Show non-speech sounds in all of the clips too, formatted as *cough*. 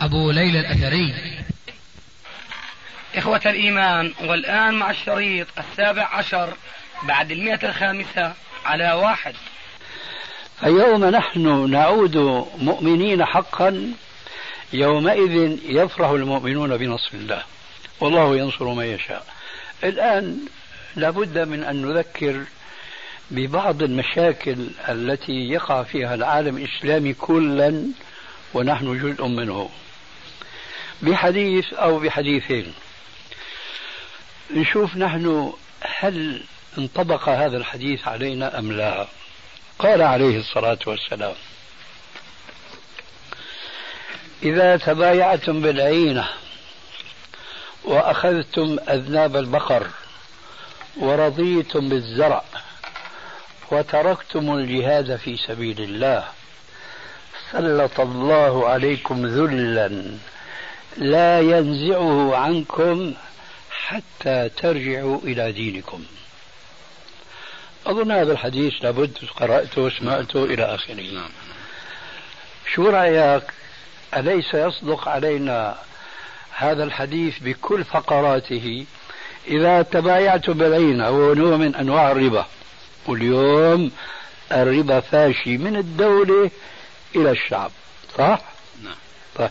أبو ليلى الأثري. إخوة الإيمان والآن مع الشريط السابع عشر بعد المئة الخامسة على واحد. اليوم نحن نعود مؤمنين حقا يومئذ يفرح المؤمنون بنصر الله. والله ينصر من يشاء. الآن لابد من أن نذكر ببعض المشاكل التي يقع فيها العالم الإسلامي كلا ونحن جزء منه. بحديث أو بحديثين. نشوف نحن هل انطبق هذا الحديث علينا أم لا. قال عليه الصلاة والسلام إذا تبايعتم بالعينة وأخذتم أذناب البقر ورضيتم بالزرع وتركتم الجهاد في سبيل الله سلط الله عليكم ذلا لا ينزعه عنكم حتى ترجعوا إلى دينكم. أظن هذا الحديث لابد قرأته وسمعته إلى آخره. نعم. شو رأيك أليس يصدق علينا هذا الحديث بكل فقراته؟ إذا تبايعت بالعينة وهو نوع من أنواع الربا واليوم الربا فاشي من الدولة إلى الشعب صح؟ نعم. طيب.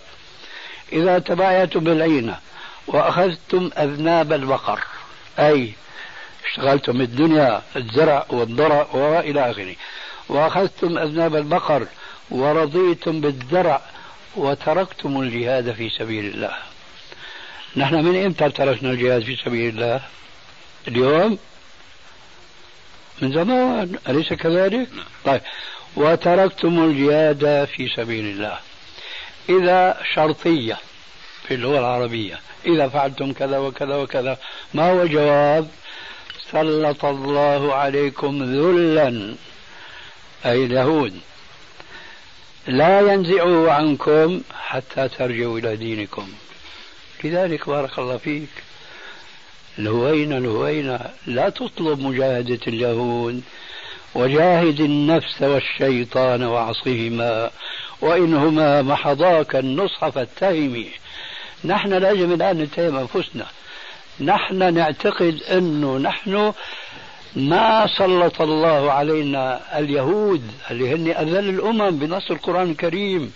إذا تبايعتم بالعينة وأخذتم أذناب البقر. أي اشتغلتم الدنيا الزرع والضرع وإلى آخره. وأخذتم أذناب البقر ورضيتم بالزرع وتركتم الجهاد في سبيل الله. نحن من إمتى تركنا الجهاد في سبيل الله؟ اليوم؟ من زمان أليس كذلك؟ نعم. طيب وتركتم الجهاد في سبيل الله. إذا شرطية في اللغة العربية إذا فعلتم كذا وكذا وكذا ما هو الجواب؟ سلط الله عليكم ذلا أي اليهود لا ينزعه عنكم حتى ترجعوا إلى دينكم. لذلك بارك الله فيك. الهوينة الهوينة لا تطلب مجاهدة اليهود وجاهد النفس والشيطان وعصهما وإنهما محضاك النصح فاتهمي. نحن لازم الآن نتهم أنفسنا. نحن نعتقد أنه نحن ما سلط الله علينا اليهود اللي هن أذل الأمم بنص القرآن الكريم.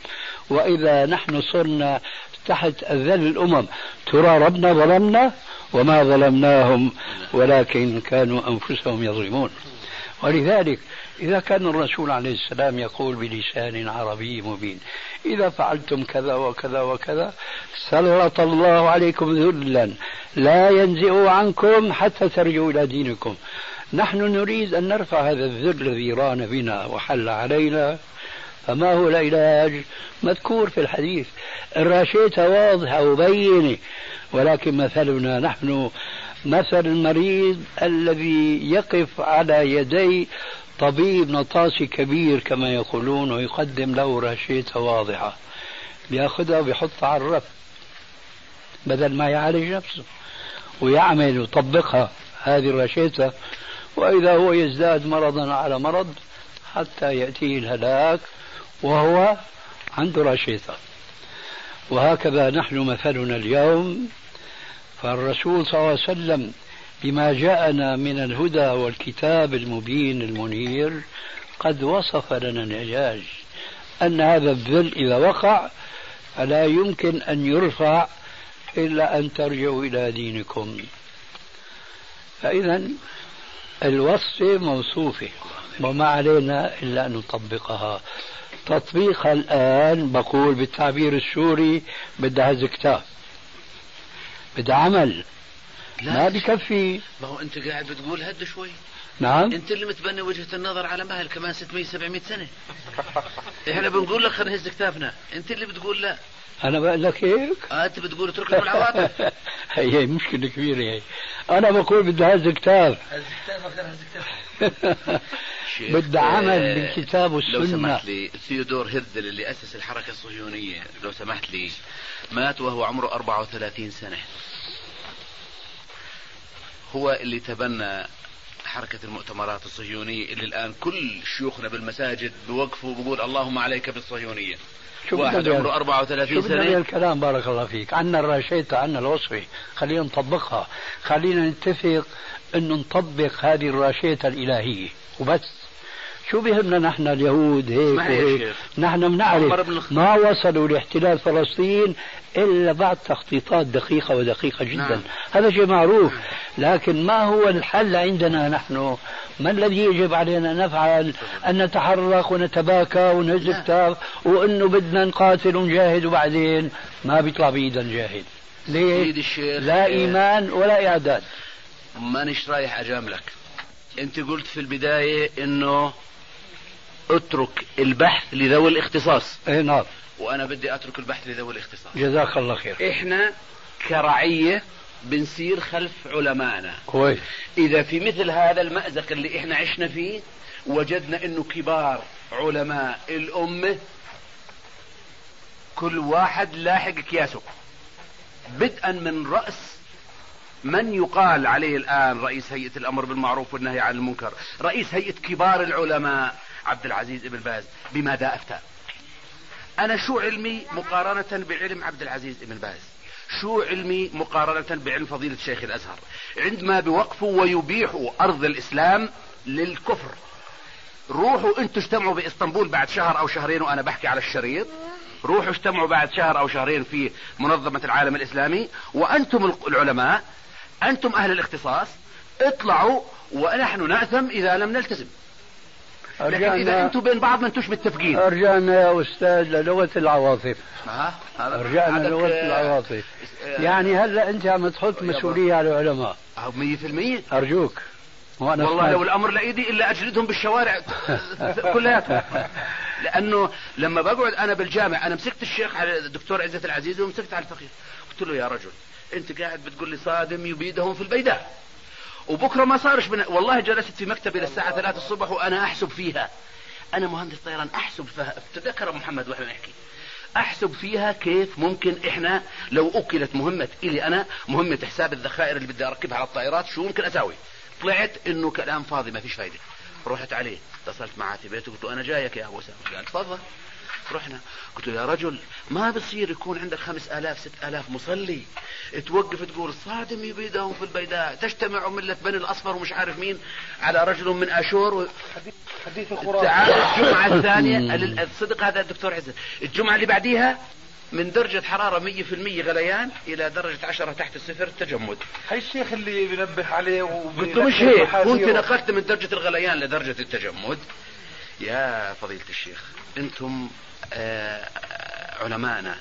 وإذا نحن صرنا تحت أذل الأمم ترى ربنا ظلمنا وما ظلمناهم ولكن كانوا أنفسهم يظلمون. ولذلك إذا كان الرسول عليه السلام يقول بلسان عربي مبين إذا فعلتم كذا وكذا وكذا سلط الله عليكم ذلا لا ينزع عنكم حتى ترجعوا إلى دينكم. نحن نريد أن نرفع هذا الذل الذي ران بنا وحل علينا. فما هو العلاج؟ مذكور في الحديث الراشية واضحة وبينة ولكن مثلنا نحن مثل المريض الذي يقف على يدي طبيب نطاسي كبير كما يقولون ويقدم له رشيدة واضحة. بياخذها وبيحطها على الرف بدل ما يعالج نفسه ويعمل ويطبقها هذه الرشيدة وإذا هو يزداد مرضا على مرض حتى يأتيه الهلاك وهو عنده رشيدة وهكذا نحن مثلنا اليوم فالرسول صلى الله عليه وسلم بما جاءنا من الهدى والكتاب المبين المنير قد وصف لنا العلاج. أن هذا الذل إذا وقع فلا يمكن أن يرفع إلا أن ترجعوا إلى دينكم. فإذا الوصفة موصوفة وما علينا إلا أن نطبقها. تطبيقها الآن بقول بالتعبير السوري بدها هز كتاب. بدها عمل. لا ما بكفي. ما هو أنت قاعد بتقول هد شوي. نعم. أنت اللي متبني وجهة النظر على مهل كمان 600 700 سنة. إحنا بنقول لك خلينا نهز كتافنا أنت اللي بتقول لا. أنا بقول لك هيك آه أنت بتقول اترك لهم العواطف. *laughs* هي مشكلة كبيرة هي. أنا بقول بدي هز كتاب شيخ، *laughs* بدي عمل بالكتاب لو والسنة سمحت لي ثيودور هيرزل اللي أسس الحركة الصهيونية لو سمحت لي مات وهو عمره 34 سنة. هو اللي تبنى حركة المؤتمرات الصهيونية اللي الآن كل شيوخنا بالمساجد بوقفوا وبقول اللهم عليك بالصهيونية. شو واحد عمره 34 شو بدنا سنة. الكلام؟ بارك الله فيك. عنا الراشيتا عنا الوصفة خلينا نطبقها. خلينا نتفق إنه نطبق هذه الراشيتا الإلهية. وبس. شو بيهمنا نحن اليهود هيك وهيك. نحن بنعرف. ما وصلوا لاحتلال فلسطين إلا بعد تخطيطات دقيقة ودقيقة جدا. نعم. هذا شيء معروف. لكن ما هو الحل عندنا نحن؟ ما الذي يجب علينا نفعل؟ أن نتحرك ونتباكى ونهز. كتاف وأنه بدنا نقاتل ونجاهد وبعدين ما بيطلع بإيدنا نجاهد الشيخ لا آه، إيمان ولا إعداد. مانيش رايح أجاملك. أنت قلت في البداية إنه اترك البحث لذوي الاختصاص. إيه نعم. وأنا بدي أترك البحث لذوي الاختصاص. جزاك الله خير. إحنا كرعية بنسير خلف علمائنا. كويس. إذا في مثل هذا المأزق اللي إحنا عشنا فيه وجدنا إنه كبار علماء الأمة كل واحد لاحق كياسه بدءا من رأس من يقال عليه الآن رئيس هيئة الأمر بالمعروف والنهي عن المنكر. رئيس هيئة كبار العلماء عبد العزيز ابن باز بماذا أفتى؟ أنا شو علمي مقارنة بعلم عبد العزيز ابن باز؟ شو علمي مقارنة بعلم فضيلة شيخ الأزهر؟ عندما بوقفوا ويبيحوا أرض الإسلام للكفر روحوا أنتوا اجتمعوا بإسطنبول بعد شهر أو شهرين وأنا بحكي على الشريط. روحوا اجتمعوا بعد شهر أو شهرين في منظمة العالم الإسلامي. وأنتم العلماء أنتم أهل الاختصاص اطلعوا ونحن نأثم إذا لم نلتزم. لكن إذا أنتم بين بعض ما أنتوش متفقين. رجعنا يا أستاذ للغة العواطف. ها؟ رجعنا للغة آه، العواطف. آه، يعني هلأ أنت عم تحط مسؤولية على العلماء. آه، مية في المية؟ أرجوك. وأنا والله سمعت. لو الأمر لإيدي إلا أجلدهم بالشوارع *laughs* كلياتهم. لأنه لما بقعد أنا بالجامع أنا مسكت الشيخ على الدكتور عزت العزيز ومسكت على الفقير قلت له يا رجل أنت قاعد بتقول لي صادم يبيدهم في البيداء. وبكرة ما صارش من... والله جلست في مكتبي للساعه 3 الصبح وأنا أحسب فيها. أنا مهندس طيران أحسب فيها. تذكر أبو محمد وإحنا نحكي. أحسب فيها كيف ممكن إحنا لو أكلت مهمة إلي أنا مهمة حساب الذخائر اللي بدي أركبها على الطائرات شو ممكن أساوي؟ طلعت إنه كلام فاضي ما فيش فايدة. رحت عليه اتصلت معاه في بيته قلت له أنا جايك يا أبو أسامة. قال تفضل. رحنا. قلت له يا رجل ما بصير يكون عندك خمس آلاف ست آلاف مصلي؟ توقف تقول صادم يبيدهم في البيداء تجتمع ملة بني الأصفر ومش عارف مين على رجل من أشور. و... حديث خرافي تعال الجمعة الثانية. الصدق هذا الدكتور عزت الجمعة اللي بعديها من درجة حرارة 100% غليان إلى درجة 10 تحت الصفر تجمد. هي الشيخ اللي بنبه عليه قلت له مش هيك. وانت نقلت من درجة الغليان لدرجة التجمد. يا فضيلة الشيخ أنتم آه علماءنا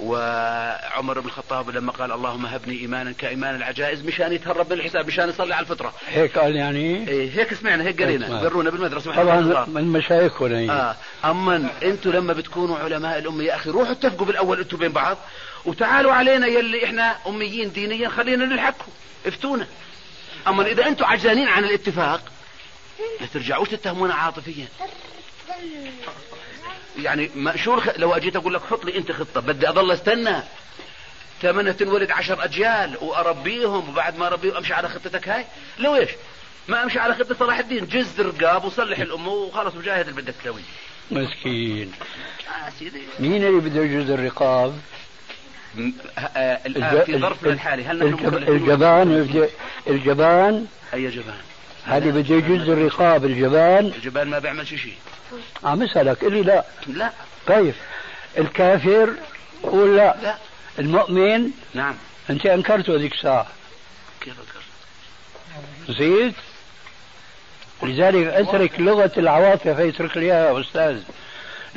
وعمر بن الخطاب لما قال اللهم هبني إيمانا كإيمان العجائز مشان يتهرب من الحساب مشان يصلي على الفطرة. هيك قال يعني؟ إيه هيك سمعنا هيك قرينا. قرونا بالمدرسة طبعا من مشايخنا هي. آه أما أنتم لما بتكونوا علماء الامه يا أخي روحوا اتفقوا بالأول أنتم بين بعض وتعالوا علينا يلي إحنا أميين دينيا خلينا نلحقكم. افتونا. أما إذا أنتم عجزانين عن الاتفاق لا ترجعوش تتهمونا عاطفيا. يعني الخ... لو أجيت أقول لك حط لي أنت خطة بدي أضل أستنى. ثمنة تنولد عشر أجيال وأربيهم وبعد ما أربيهم أمشي على خطتك هاي؟ لو إيش؟ ما أمشي على خطة صلاح الدين. جز رقاب وصلح الامه وخلص وجاهد اللي بدك تسويه. مسكين. آه سيدي. مين اللي بده يجوز الرقاب؟ م- آه الآن في ظرفنا الحالي هل نحن الجبان الجبان؟ أي جبان؟ هذه بده يجوز الرقاب الجبان الجبان ما بيعمل شيء. عم اسالك قل لي لا. لا. كيف؟ الكافر قول لا. لا. المؤمن نعم. انت أنكرته هذيك الساعة. كيف اذكر نسيت؟ لذلك اترك لغة العواطف اترك لي اياها يا أستاذ.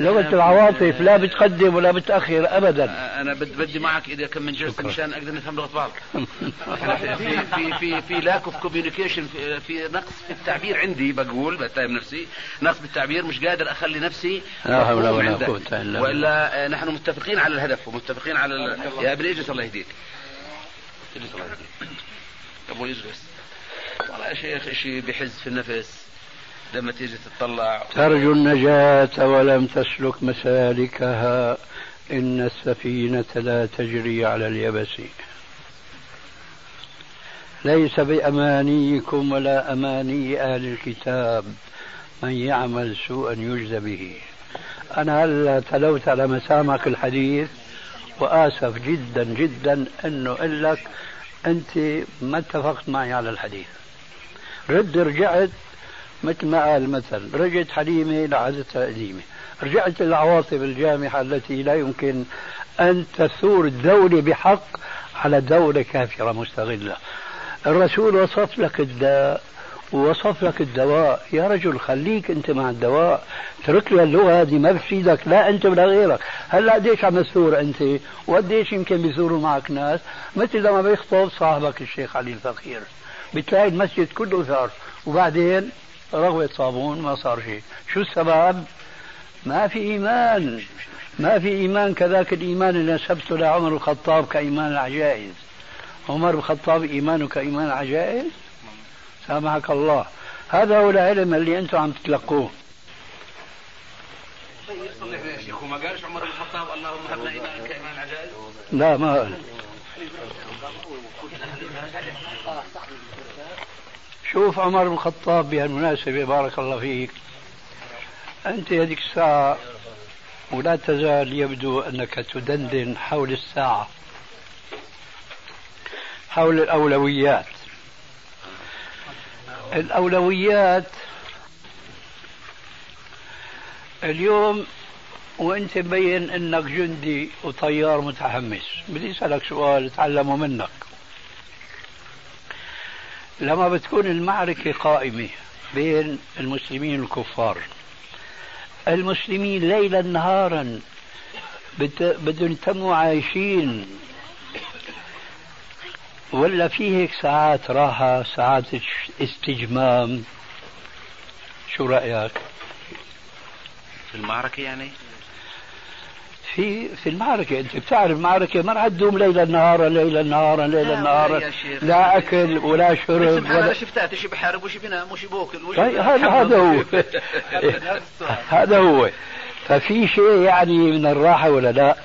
لغة العواطف لا بتقدم ولا بتأخر أبدا. أنا بد- بدي معك إذا كم من جلسه مشان أقدر نفهم لغة بعض. *laughs* في في في في, في lack of communication في, نقص في التعبير عندي بقول بتهم نفسي. نقص بالتعبير مش قادر أخلي نفسي لا حول ولا. وإلا آه، نحن متفقين على الهدف ومتفقين على ال... يا ابن اجلس الله يهديك. اجلس الله يهديك. أبو إجلس. والله يا شيخ شيء بحز في النفس. لما تيجي تطلع ترجو النجاة ولم تسلك مسالكها. إن السفينة لا تجري على اليبس. ليس بأمانيكم ولا أماني أهل الكتاب. من يعمل سوءا يجزى به. أنا هلا تلوت على مسامعك الحديث. وآسف جدا جدا أنه أقول لك أنت ما اتفقت معي على الحديث. رد رجعت مثل ما قال المثل. رجعت حليمة لعادتها قديمة رجعت للعواصف الجامحة التي لا يمكن أن تثور الدولة بحق على دولة كافرة مستغلة. الرسول وصف لك الداء ووصف لك الدواء. يا رجل خليك أنت مع الدواء. اترك لي اللغة هذه ما بتفيدك لا أنت ولا غيرك. هلا قديش عم تثور أنت؟ وقديش يمكن بيثوروا معك ناس؟ مثل لما بيخطب صاحبك الشيخ علي الفقير. بتلاقي المسجد كله ثار. وبعدين؟ رغوة صابون ما صار شيء. شو السبب؟ ما في إيمان. ما في إيمان كذاك الإيمان اللي نسبته لعمر الخطاب كإيمان العجائز عمر بن الخطاب إيمانه كإيمان العجائز سامحك الله. هذا هو العلم اللي أنتم عم تتلقوه. يا شيخ وما قالش عمر بن الخطاب اللهم هب لنا ايمانا كإيمان العجائز لا ما قال شوف عمر بن الخطاب بهالمناسبة بارك الله فيك. أنت هذيك الساعة ولا تزال يبدو أنك تدندن حول الساعة حول الأولويات. الأولويات اليوم وأنت مبين إنك جندي وطيار متحمس. بدي أسألك سؤال اتعلمه منك. لما بتكون المعركة قائمة بين المسلمين والكفار المسلمين ليلا نهارا بدهم يتموا عايشين. ولا في هيك ساعات راحة ساعات استجمام. شو رأيك؟ في المعركة يعني؟ في في المعركة. أنت بتعرف المعركة ما رح تدوم ليلا نهارا ليلا نهارا ليلا لا، نهارا. لا أكل ولا شرب ولا شفتات شي بحارب وشي بينام وشي بوكل وشي طيب هذا هذا هو. *laughs* هذا هو. ففي شيء يعني من الراحة ولا لا؟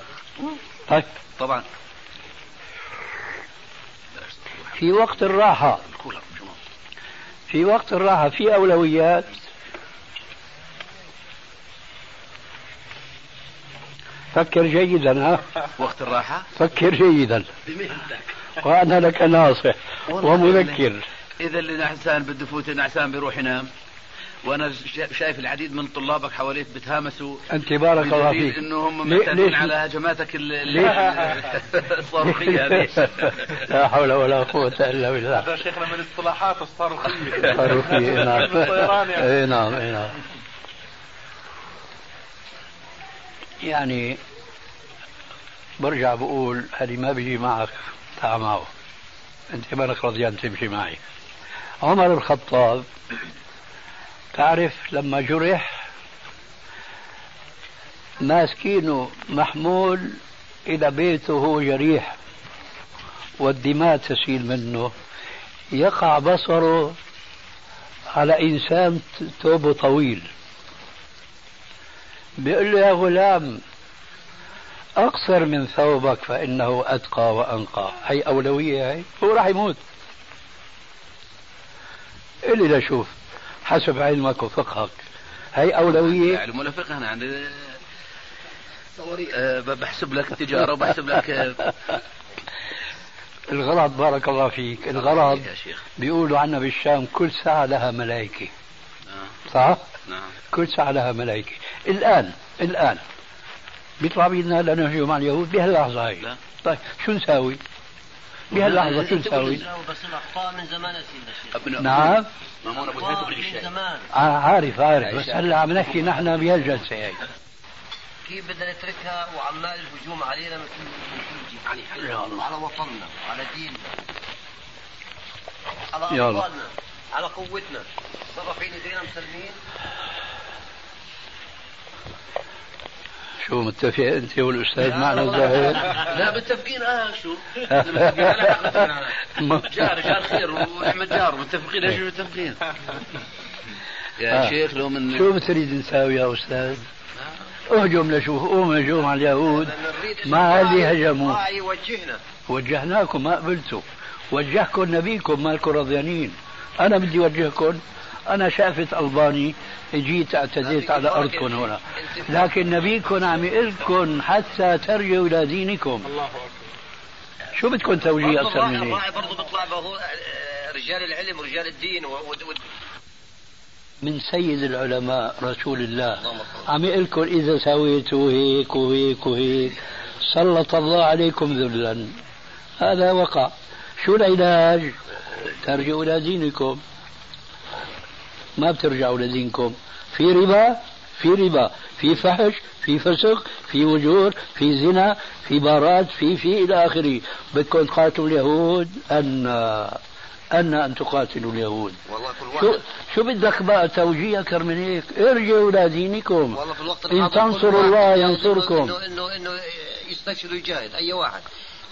طيب. طبعا. في وقت الراحة. في وقت الراحة في أولويات. فكر جيدا ها؟ وقت الراحة؟ فكر جيدا. وأنا لك ناصح ومذكر. اذا اللي نعسان بده يفوت نعسان بيروح ينام. وأنا شا- شايف العديد من طلابك حواليك بتهامسوا أنت بارك الله فيك. إنه هم معتادين على هجماتك ال- ال- ليش؟ الصاروخية هذه. *laughs* لا حول ولا قوة إلا بالله. هذا شيخنا من اصطلاحات الصاروخية. صاروخية إيه نعم *laughs* يعني. إيه نعم إيه نعم. يعني برجع بقول هذه ما بيجي معك تعال معه أنت مالك رضيان تمشي معي. عمر الخطاب تعرف لما جرح ماسكينه محمول إلى بيته جريح والدماء تسيل منه. يقع بصره على إنسان ثوبه طويل. بيقول له يا غلام أقصر من ثوبك فإنه أتقى وأنقى. هي أولوية هي؟ هو راح يموت. اللي لشوف حسب علمك وفقهك. هي أولوية؟ علم ولا فقه أنا عندي أه بحسب لك تجارة وبحسب لك *laughs* آه، الغرض بارك الله فيك. شيخ. بيقولوا عنا بالشام كل ساعة لها ملائكة. آه. صح؟ نعم كل ساعة لها ملائكة الآن الآن بيطلع بيدنا لنهجم على اليهود بهاللحظة هي لا. طيب شو نساوي؟ بهاللحظة شو نساوي؟ بس الاخطاء من زمان يا نعم مامون بن من زمان عارف عارف بس هلا عم نحكي نحن بهالجلسة هي كيف بدنا نتركها وعمال الهجوم علينا كل جهه على وطننا على ديننا على اطفالنا على قوتنا. صرفين ايدينا مسلمين. شو متفق أنت والأستاذ معنا الظاهر؟ لا متفقين. آه شو؟ *laughs* متفقين على *laughs* جار جار خير وأحمد جار. متفقين؟ إيش متفقين. *laughs* يا آه. شيخ لو من شو بتريد نساوي يا أستاذ؟ اهجم لشوف قوم هجوم على اليهود. ما اللي هجموا. وجهنا وجهناكم ما قبلتوا وجهكم نبيكم مالكم رضيانين. أنا بدي أوجهكم أنا شافت ألباني جيت اعتديت على أرضكم هنا. لكن نبيكم عم يقول حتى ترجعوا إلى دينكم. الله شو بدكم توجيه أكثر من هيك؟ برضه بيطلع رجال العلم ورجال الدين من سيد العلماء رسول الله. عم يقول لكم إذا سويتوا هيك وهيك وهيك سلط الله عليكم ذلا. هذا وقع. شو العلاج؟ ترجعوا إلى دينكم. ما بترجعوا لدينكم في ربا في ربا. في فحش في فسق في وجور في زنا في بارات في في إلى آخره. بدكم تقاتلوا اليهود؟ أن أن أن تقاتلوا اليهود. والله كل شو, شو بدك بقى؟ توجيه أكثر من هيك. ارجعوا إلى دينكم. والله في الوقت إن تنصروا الله ينصركم. إنه إنه إنه يستشهد ويجاهد أي واحد.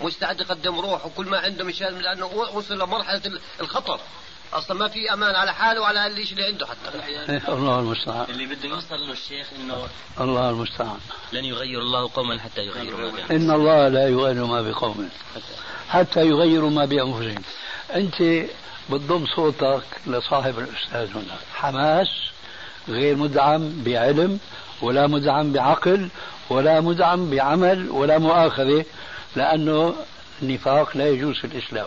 مستعد يقدم روح وكل ما عنده مشان لأنه وصل لمرحلة الخطر. أصلا ما في أمان على حاله وعلى الشيء اللي عنده حتى. *laughs* الله المستعان. اللي بده يوصل له الشيخ إنه الله المستعان. لن يغير الله قوما حتى يغيروا ما بأنفسهم إن الله لا يغير ما بقوم. حتى يغيروا ما بأنفسهم. أنت بتضم صوتك لصاحب الأستاذ هنا. حماس غير مدعم بعلم ولا مدعم بعقل ولا مدعم بعمل ولا مؤاخذة. لأنه النفاق لا يجوز في الإسلام.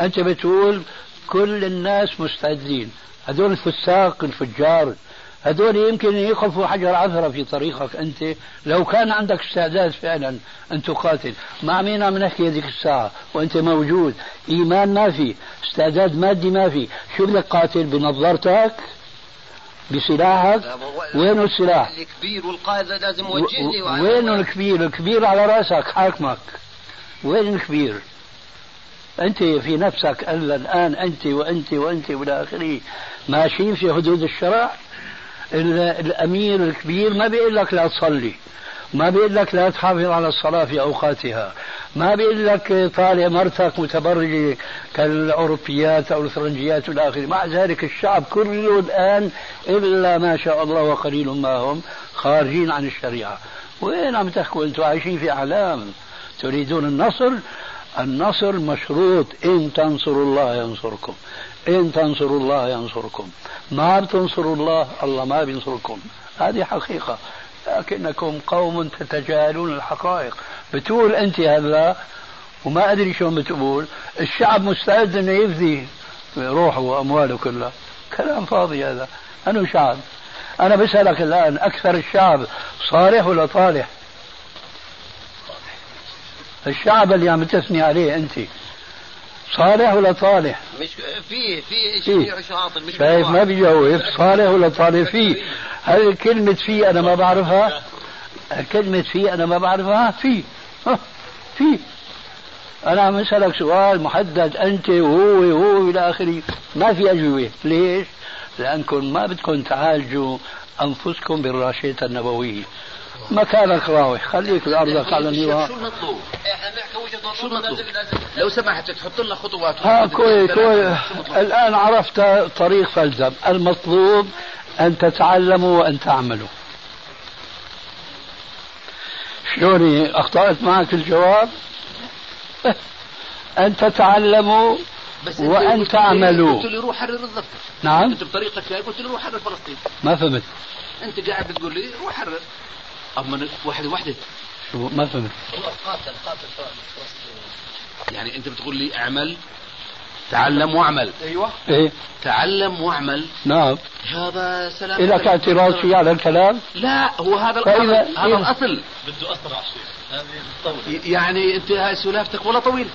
أنت بتقول كل الناس مستعدين. هذول الفساق الفجار هذول يمكن يقفوا حجر عثرة في طريقك أنت. لو كان عندك استعداد فعلا أن تقاتل. مع مين عم نحكي هذيك الساعة؟ وأنت موجود. إيمان ما في. استعداد مادي ما في. شو بدك قاتل؟ بنظارتك؟ بسلاحك؟ وين السلاح؟ الكبير والقائد لازم يوجهني وين الكبير؟ الكبير على رأسك حاكمك. وين الكبير؟ أنت في نفسك الآن أنت وأنت وأنت وإلى آخره. ماشيين في حدود الشرع. الأمير الكبير ما بيقول لك لا تصلي. ما بيقول لك لا تحافظ على الصلاة في أوقاتها. ما بيقول لك طالع مرتك متبرجة كالأوروبيات أو الفرنجيات والى آخره. مع ذلك الشعب كله الآن إلا ما شاء الله وقليل ما هم خارجين عن الشريعة. وين عم تحكوا؟ أنتم عايشين في أحلام تريدون النصر؟ النصر مشروط. إن تنصروا الله ينصركم. إن تنصروا الله ينصركم. ما بتنصروا الله الله ما بينصركم. هذه حقيقة. لكنكم قوم تتجاهلون الحقائق. بتقول أنت هذا وما أدري شلون بتقول. الشعب مستعد أنه يفدي روحه وأمواله كلها. كلام فاضي هذا. أنا شعب. أنا بسألك الآن أكثر الشعب صالح ولا طالح؟ الشعب اللي عم تثني عليه أنت. صالح ولا طالح؟ مش في في شيء مش شايف ما بيجاوب. صالح ولا طالح في. هل كلمة في أنا ما بعرفها؟ كلمة في أنا ما بعرفها؟ في. في. أنا عم أسألك سؤال محدد أنت وهو وهو إلى آخره. ما في أجوبة. ليش؟ لأنكم ما بدكم تعالجوا أنفسكم بالراشدة النبوية. مكانك راوح خليك بأرضك على النواة شو المطلوب؟ إحنا بنحكي وجهة شو المطلوب؟ لو سمحت تحط لنا خطوات. ها كويس كويس الآن عرفت طريق فلزم. المطلوب أن تتعلموا وأن تعملوا. شلوني؟ أخطأت معك الجواب؟ *laughs* أن تتعلموا بس وأن تعملوا. قلت لي روح حرر الضفة نعم. أنت بطريقتك قلت لي روح حرر فلسطين. ما فهمت. أنت قاعد بتقول لي روح حرر. أما واحدة واحدة شو ما فهمت. قاتل قاتل يعني أنت بتقول لي اعمل تعلم واعمل. أيوه. إيه. تعلم واعمل. نعم. هذا سلام لك اعتراض شيء على الكلام؟ لا هو هذا فإذا الأصل هذا إيه؟ الأصل. بده أسرع شيء. يعني أنت هاي سلافتك ولا طويل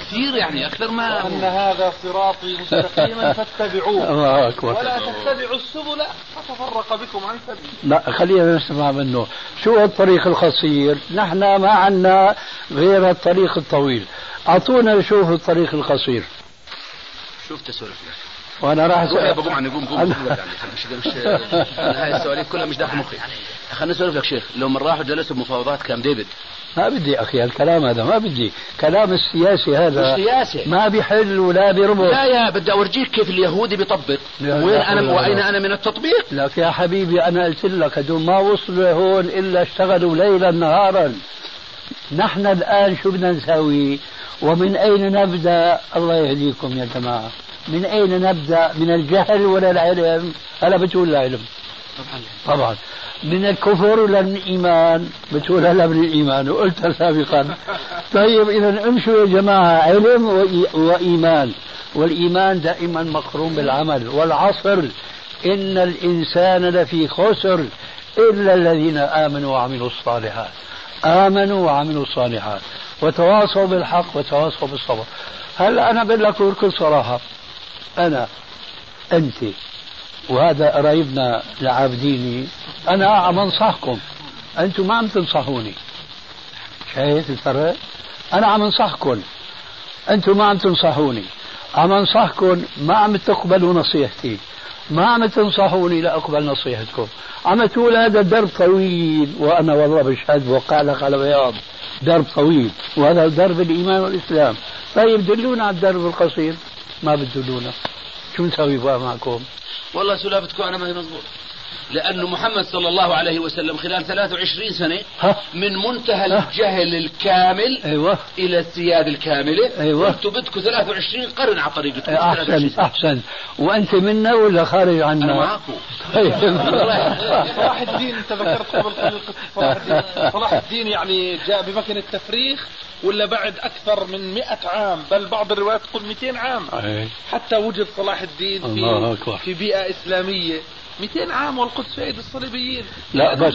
كثير يعني أكثر ما أن هذا صراطي مستقيما *laughs* فاتبعوه. الله أكبر. ولا تتبعوا السبل فتفرق بكم عن سبيله لا خلينا نسمع منه. شو الطريق القصير؟ نحن ما عنا غير الطريق الطويل. أعطونا نشوف الطريق القصير. شوف تسولف. وأنا راح أسأل أبو جمعه قوم قوم. يعني مش مش هاي السواليف كلها مش داخل مخي. خليني اسولف لك شيخ. لو من راحوا جلسوا بمفاوضات كام ديفيد. ما بدي أخي الكلام هذا ما بدي. كلام السياسي هذا مش سياسي. ما بيحل ولا بيربط. لا يا بدي أورجيك كيف اليهودي بيطبق. وين أنا وأين. أنا من التطبيق؟ لك يا حبيبي أنا قلت لك هدول ما وصلوا هون إلا اشتغلوا ليلا نهارا. نحن الآن شو بدنا نسوي ومن أين نبدأ؟ الله يهديكم يا جماعة. من أين نبدأ؟ من الجهل ولا العلم؟ هلا بتقول العلم طبعا. من الكفر من الإيمان. بتقول هلا من الإيمان وقلتها سابقا. طيب إذا امشوا يا جماعة علم وإي- وإيمان. والإيمان دائما مقرون بالعمل. والعصر إن الإنسان لفي خسر إلا الذين آمنوا وعملوا الصالحات. آمنوا وعملوا الصالحات. وتواصوا بالحق وتواصوا بالصبر. هلا أنا بقول لك بكل صراحة. أنا أنت وهذا قرايبنا العابديني أنا عم أنصحكم؟ أنتم ما عم تنصحوني. شايف الفرق؟ أنا عم أنصحكم أنتم ما عم تنصحوني. عم أنصحكم ما عم تقبلوا نصيحتي. ما عم تنصحوني لأقبل نصيحتكم. عم تقول هذا درب طويل. وأنا والله بشهد وقع لك على بياض. درب طويل. وهذا درب الإيمان والإسلام. طيب دلونا على الدرب القصير. ما بتدلونا. شو نسوي بقى معكم؟ والله سلافتكم أنا ما هي مضبوط. لأنه محمد صلى الله عليه وسلم خلال 23 سنة ها من منتهى. الجهل الكامل أيوه إلى السياده الكامله أيوة. أنتم بدكم 23 قرن على طريقتكم مش 23 احسن سنة. احسن وأنت منا ولا خارج عنا؟ أنا معاكم طيب. *laughs* صلاح الدين أنت ذكرت قبل قليل قصة صلاح الدين صلاح الدين يعني جاء بمكنة تفريخ ولا بعد أكثر من 100 عام بل بعض الروايات تقول 200 عام. حتى وجد صلاح الدين في. في بيئة إسلامية 200 عام والقدس في ايدي الصليبيين. لا يعني بس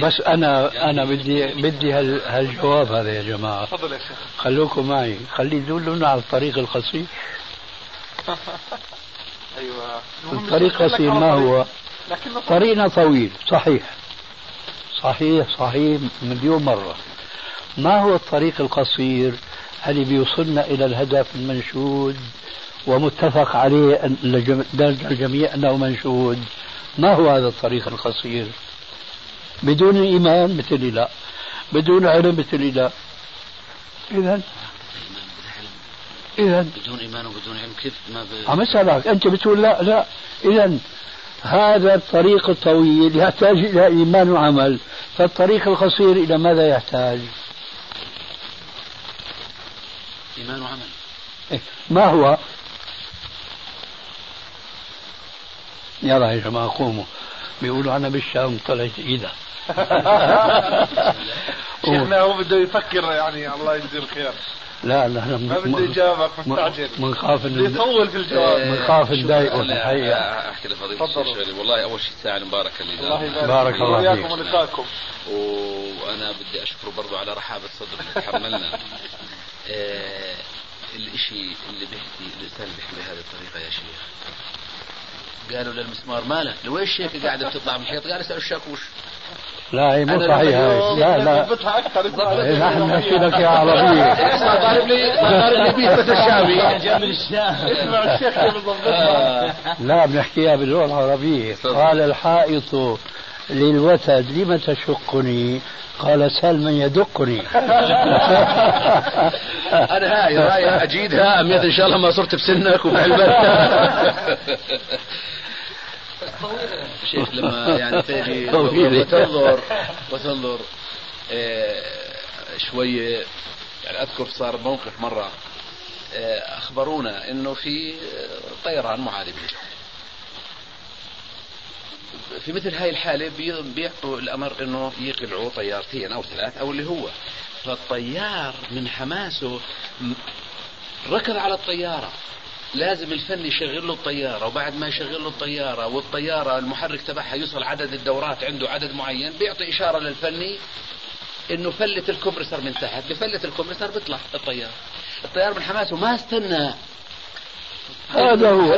بس أنا أنا بدي بدي هال- هالجواب هذا يا جماعة. تفضل يا شيخ. خلوكم معي. خلي دلونا على الطريق القصير. *laughs* أيوه. الطريق القصير ما هو؟ طريقنا طويل. صحيح. صحيح صحيح. مليون مرة. ما هو الطريق القصير اللي بيوصلنا إلى الهدف المنشود ومتفق عليه لدى الجميع أنه منشود؟ ما هو هذا الطريق القصير؟ بدون إيمان مثل لي لا. بدون علم مثل لي لا. إذا إذا بدون إيمان وبدون علم كيف ما ب... عم اسالك أنت بتقول لا لا. اذا هذا الطريق الطويل يحتاج إلى إيمان وعمل. فالطريق القصير إلى ماذا يحتاج؟ إيمان وعمل. إيه، ما هو؟ يلا يا جماعة قوموا بيقولوا أنا بالشام طلعت إيدها. *laughs* شيخنا هو بده يفكر يعني الله يجزيه الخير. لا نحن ما بده يجاوبك مستعجل. بنخاف يطول في الجواب. بنخاف نضايقه الحقيقة. أحكي لفضيلة. الشيخ شغلي والله أول شيء الساعة المباركه اللي الله بارك فيك. الله وياكم فيك. ولقاكم وأنا بدي أشكره برضو على رحابة صدر اللي تحملنا. *laughs* آه الإشي اللي بيحكي الإنسان بيحكي بهذه الطريقة يا شيخ. قالوا للمسمار مالك لويش هيك قاعدة *laughs* بتطلع من الحيط؟ قال اسال الشاكوش لا هي مو صحيحه لما هي. لا لا. إيه، نحن نحكي لك يا عربية. *laughs* ضارب لي ضارب لي بيت جنب الشام *laughs* أسمع الشيخ لا بنحكيها باللغة العربية. قال الحائط للوتد لم تشقني؟ قال سل من يدقني. *laughs* أنا هاي رايح اجيدها امنيت إن شاء الله ما صرت بسنك وبعلمك *laughs* شيخ لما يعني تيجي *laughs* طويلة. وتنظر وتنظر آه، شوية يعني أذكر صار موقف مرة آه، أخبرونا إنه في طيران معالج في مثل هاي الحالة بي- بيعطوا الأمر أنه يقلعوا طيارتين أو ثلاث أو اللي هو. فالطيار من حماسه ركض على الطيارة. لازم الفني يشغل له الطيارة وبعد ما يشغل له الطيارة والطيارة المحرك تبعها يوصل عدد الدورات عنده عدد معين بيعطي إشارة للفني إنه فلة الكمبرسر من تحت بفلة الكمبرسر بيطلع الطيار. الطيار من حماسه ما استنى هذا هو.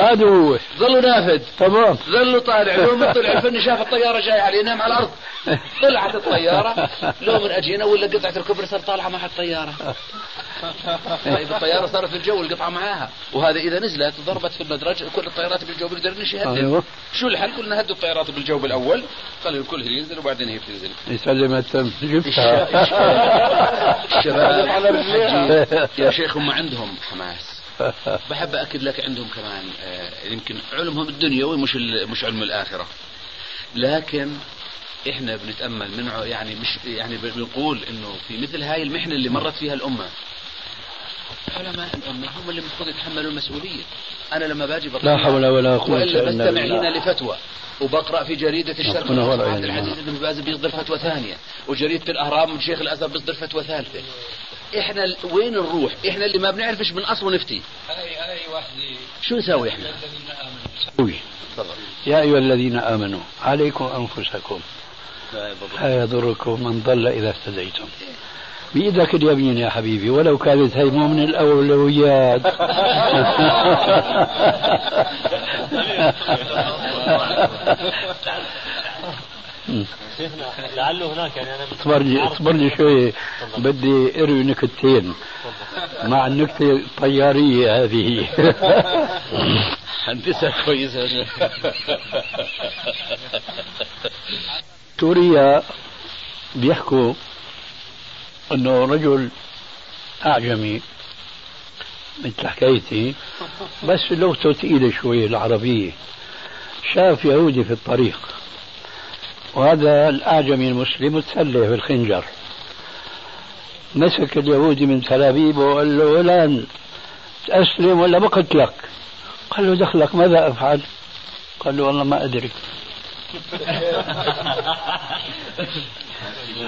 هذا هو. ظلوا نافذ. تمام. ظلوا طالع. لو ما طلع الفني شاف الطيارة جاية عليه نام على الأرض. طلعت الطيارة. لو من اجينا ولا قطعة الكمبرسر طالعة مع الطيارة. طيب الطيارة صارت في الجو القطعة معاها. وهذا إذا نزلت ضربت في المدرج كل الطيارات بالجو بيقدر يهدد أيوه. شو الحل؟ قلنا هدوا الطيارات بالجو بالأول. خلي الكل ينزل وبعدين هي بتنزل يسلم التم جبتها. الشباب. *laughs* يا شيخ هم عندهم حماس. *laughs* بحب أكد لك عندهم كمان آه، يمكن علمهم الدنيوي مش مش علم الآخرة لكن إحنا بنتأمل من يعني مش يعني بنقول إنه في مثل هاي المحنة اللي مرت فيها الأمة علماء الأمة هم اللي المفروض يتحملوا المسؤولية أنا لما باجي بطلع لا حول ولا قوة والا إلا بستمع بالله. لنا لفتوى وبقرأ في جريدة الشرق عبد. العزيز بن باز بيصدر فتوى ثانية وجريدة الأهرام من شيخ الأزهر بيصدر فتوى ثالثة إحنا ال- وين نروح؟ إحنا اللي ما بنعرفش من اصله نفتي شو نسوي إحنا؟ يا أيها الذين آمنوا عليكم أنفسكم. لا يضركم من ضل إذا اهتديتم. بإيدك اليمين يا حبيبي ولو كانت هي مو من *laughs* *laughs* الأولويات لعله هناك يعني أنا اصبر لي اصبر لي شوي. بدي اروي نكتتين. مع النكتة الطيارية هذه. هندسة كويسة. سوريا بيحكوا إنه رجل أعجمي مثل حكايتي بس لغته ثقيلة شوي العربية. شاف يهودي في الطريق. وهذا الأعجمي المسلم تسلح بالخنجر. مسك اليهودي من تلابيبه وقال له فلان تأسلم ولا بقتلك قال له دخلك ماذا أفعل؟ قال له والله ما أدري. *laughs*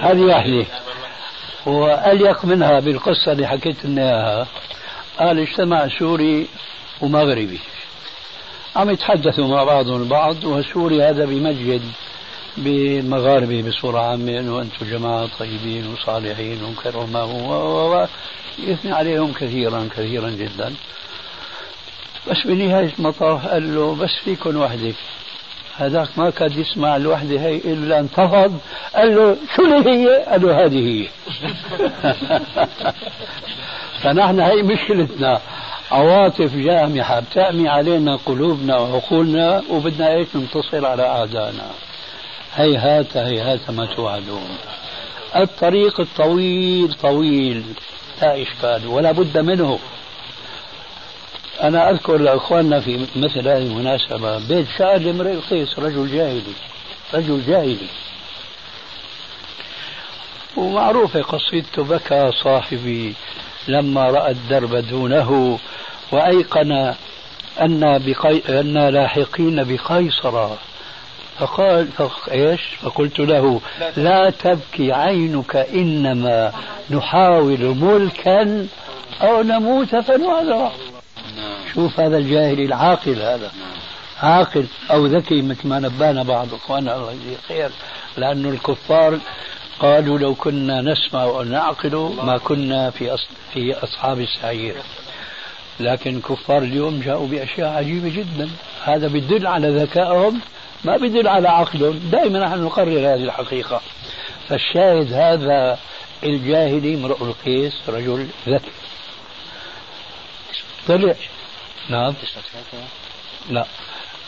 هذه واحدة. وأليق منها بالقصة اللي حكيت لنا إياها قال اجتمع سوري ومغربي. عم يتحدثوا مع بعضهم البعض وسوري هذا بيمجد بالمغاربة بصورة عامة إنه أنتم جماعة طيبين وصالحين وكرماء و و و يثني عليهم كثيرا كثيرا جدا. بس بنهاية المطاف قال له بس فيكم وحدة. هذاك ما كاد يسمع الوحدة هي إلا انتفض. قال له شو اللي هي؟ قال له هذه هي. *laughs* فنحن هي مشكلتنا. عواطف جامحة بتأمي علينا قلوبنا وعقولنا وبدنا إيش ننتصر على أعدائنا. هيهات هيهات ما توعدون. الطريق الطويل طويل لا إشكال ولا بد منه. أنا أذكر لإخواننا في مثل هذه المناسبة بيت شاعر امرئ القيس رجل جاهلي رجل جاهلي. ومعروفة قصيدته بكى صاحبي لما رأى الدرب دونه وأيقن أن بقي... أن لاحقين بقيصر. فقال فق... إيش؟ فقلت له لا تبكي عينك إنما نحاول ملكا أو نموت فنعذر. شوف هذا الجاهل العاقل هذا. عاقل أو ذكي مثل ما نبأنا بعض إخواننا الله يجزيه خير. لأنه الكفار قالوا لو كنا نسمع أو نعقل ما كنا في. في أصحاب السعير. لكن الكفار اليوم جاءوا بأشياء عجيبة جدا. هذا بيدل على ذكائهم ما بيدل على عقلهم دائما نحن نقرر هذه الحقيقة. فالشاهد هذا الجاهلي امرؤ القيس رجل ذكي. طلع. نعم. لا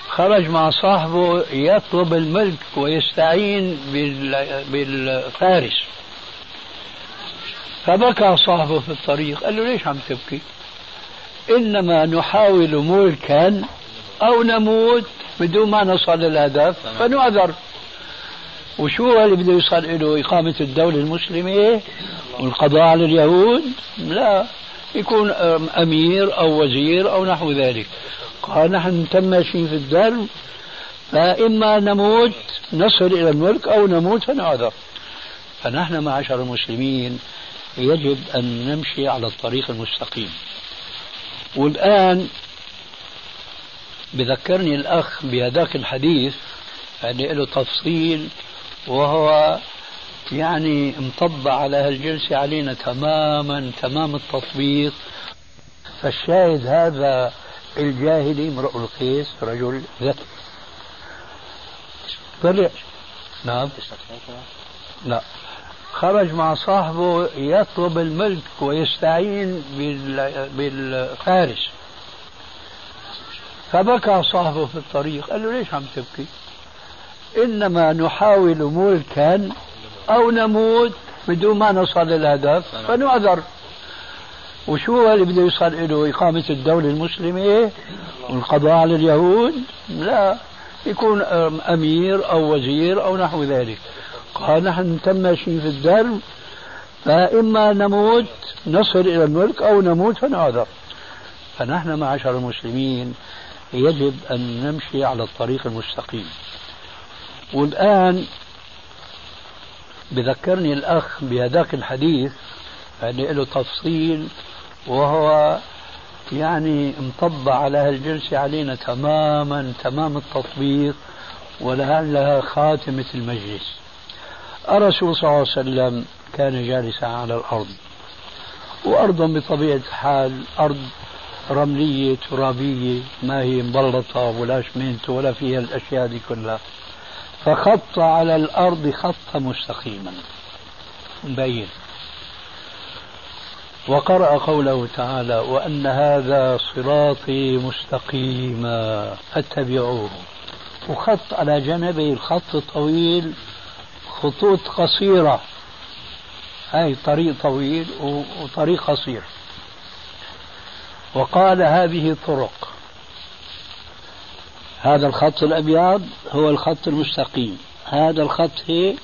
خرج مع صاحبه يطلب الملك ويستعين بال... بالفارس. فبكى صاحبه في الطريق. قال له ليش عم تبكي؟ إنما نحاول ملكا أو نموت بدون ما نصل للهدف فنعذر. وشو اللي بده يوصل له إقامة الدولة المسلمة والقضاء على اليهود؟ لا. يكون أمير أو وزير أو نحو ذلك. قال نحن تم ماشيين في الدرب فإما نموت نصل إلى الملك أو نموت فنعذر. فنحن معشر المسلمين يجب أن نمشي على الطريق المستقيم. والآن بذكرني الأخ بهذاك الحديث يعني له تفصيل وهو يعني مطبع على هالجلسة علينا تماما تمام التطبيق. فالشاهد هذا الجاهلي امرؤ القيس رجل ذكي. طلع. نعم. لا. خرج مع صاحبه يطلب الملك ويستعين بالفارس. فبكى صاحبه في الطريق قال له ليش عم تبكي؟ إنما نحاول ملكا أو نموت بدون ما نصل للهدف فنعذر. وشو اللي بده يوصل له إقامة الدولة المسلمة؟ والقضاء على اليهود؟ لا. يكون أمير أو وزير أو نحو ذلك. قال نحن ماشيين في الدرب فإما نموت نصل إلى الملك أو نموت فنعذر. فنحن معشر المسلمين يجب أن نمشي على الطريق المستقيم. والآن بذكرني الأخ بهذاك الحديث يعني له تفصيل وهو يعني مطبع على هالجلسة علينا تماما تمام التطبيق ولعلها خاتمة المجلس. الرسول صلى الله عليه وسلم كان جالسا على الأرض. وأرض بطبيعة الحال أرض رملية ترابية ما هي مبلطة ولا شمنت ولا فيها الأشياء دي كلها. فخط على الأرض خطا مستقيما. مبين. وقرأ قوله تعالى وأن هذا صراطي مستقيما فاتبعوه. وخط على جانبي الخط الطويل خطوط قصيرة. هاي طريق طويل وطريق قصير. وقال هذه طرق هذا الخط الأبيض هو الخط المستقيم. هذا الخط هيك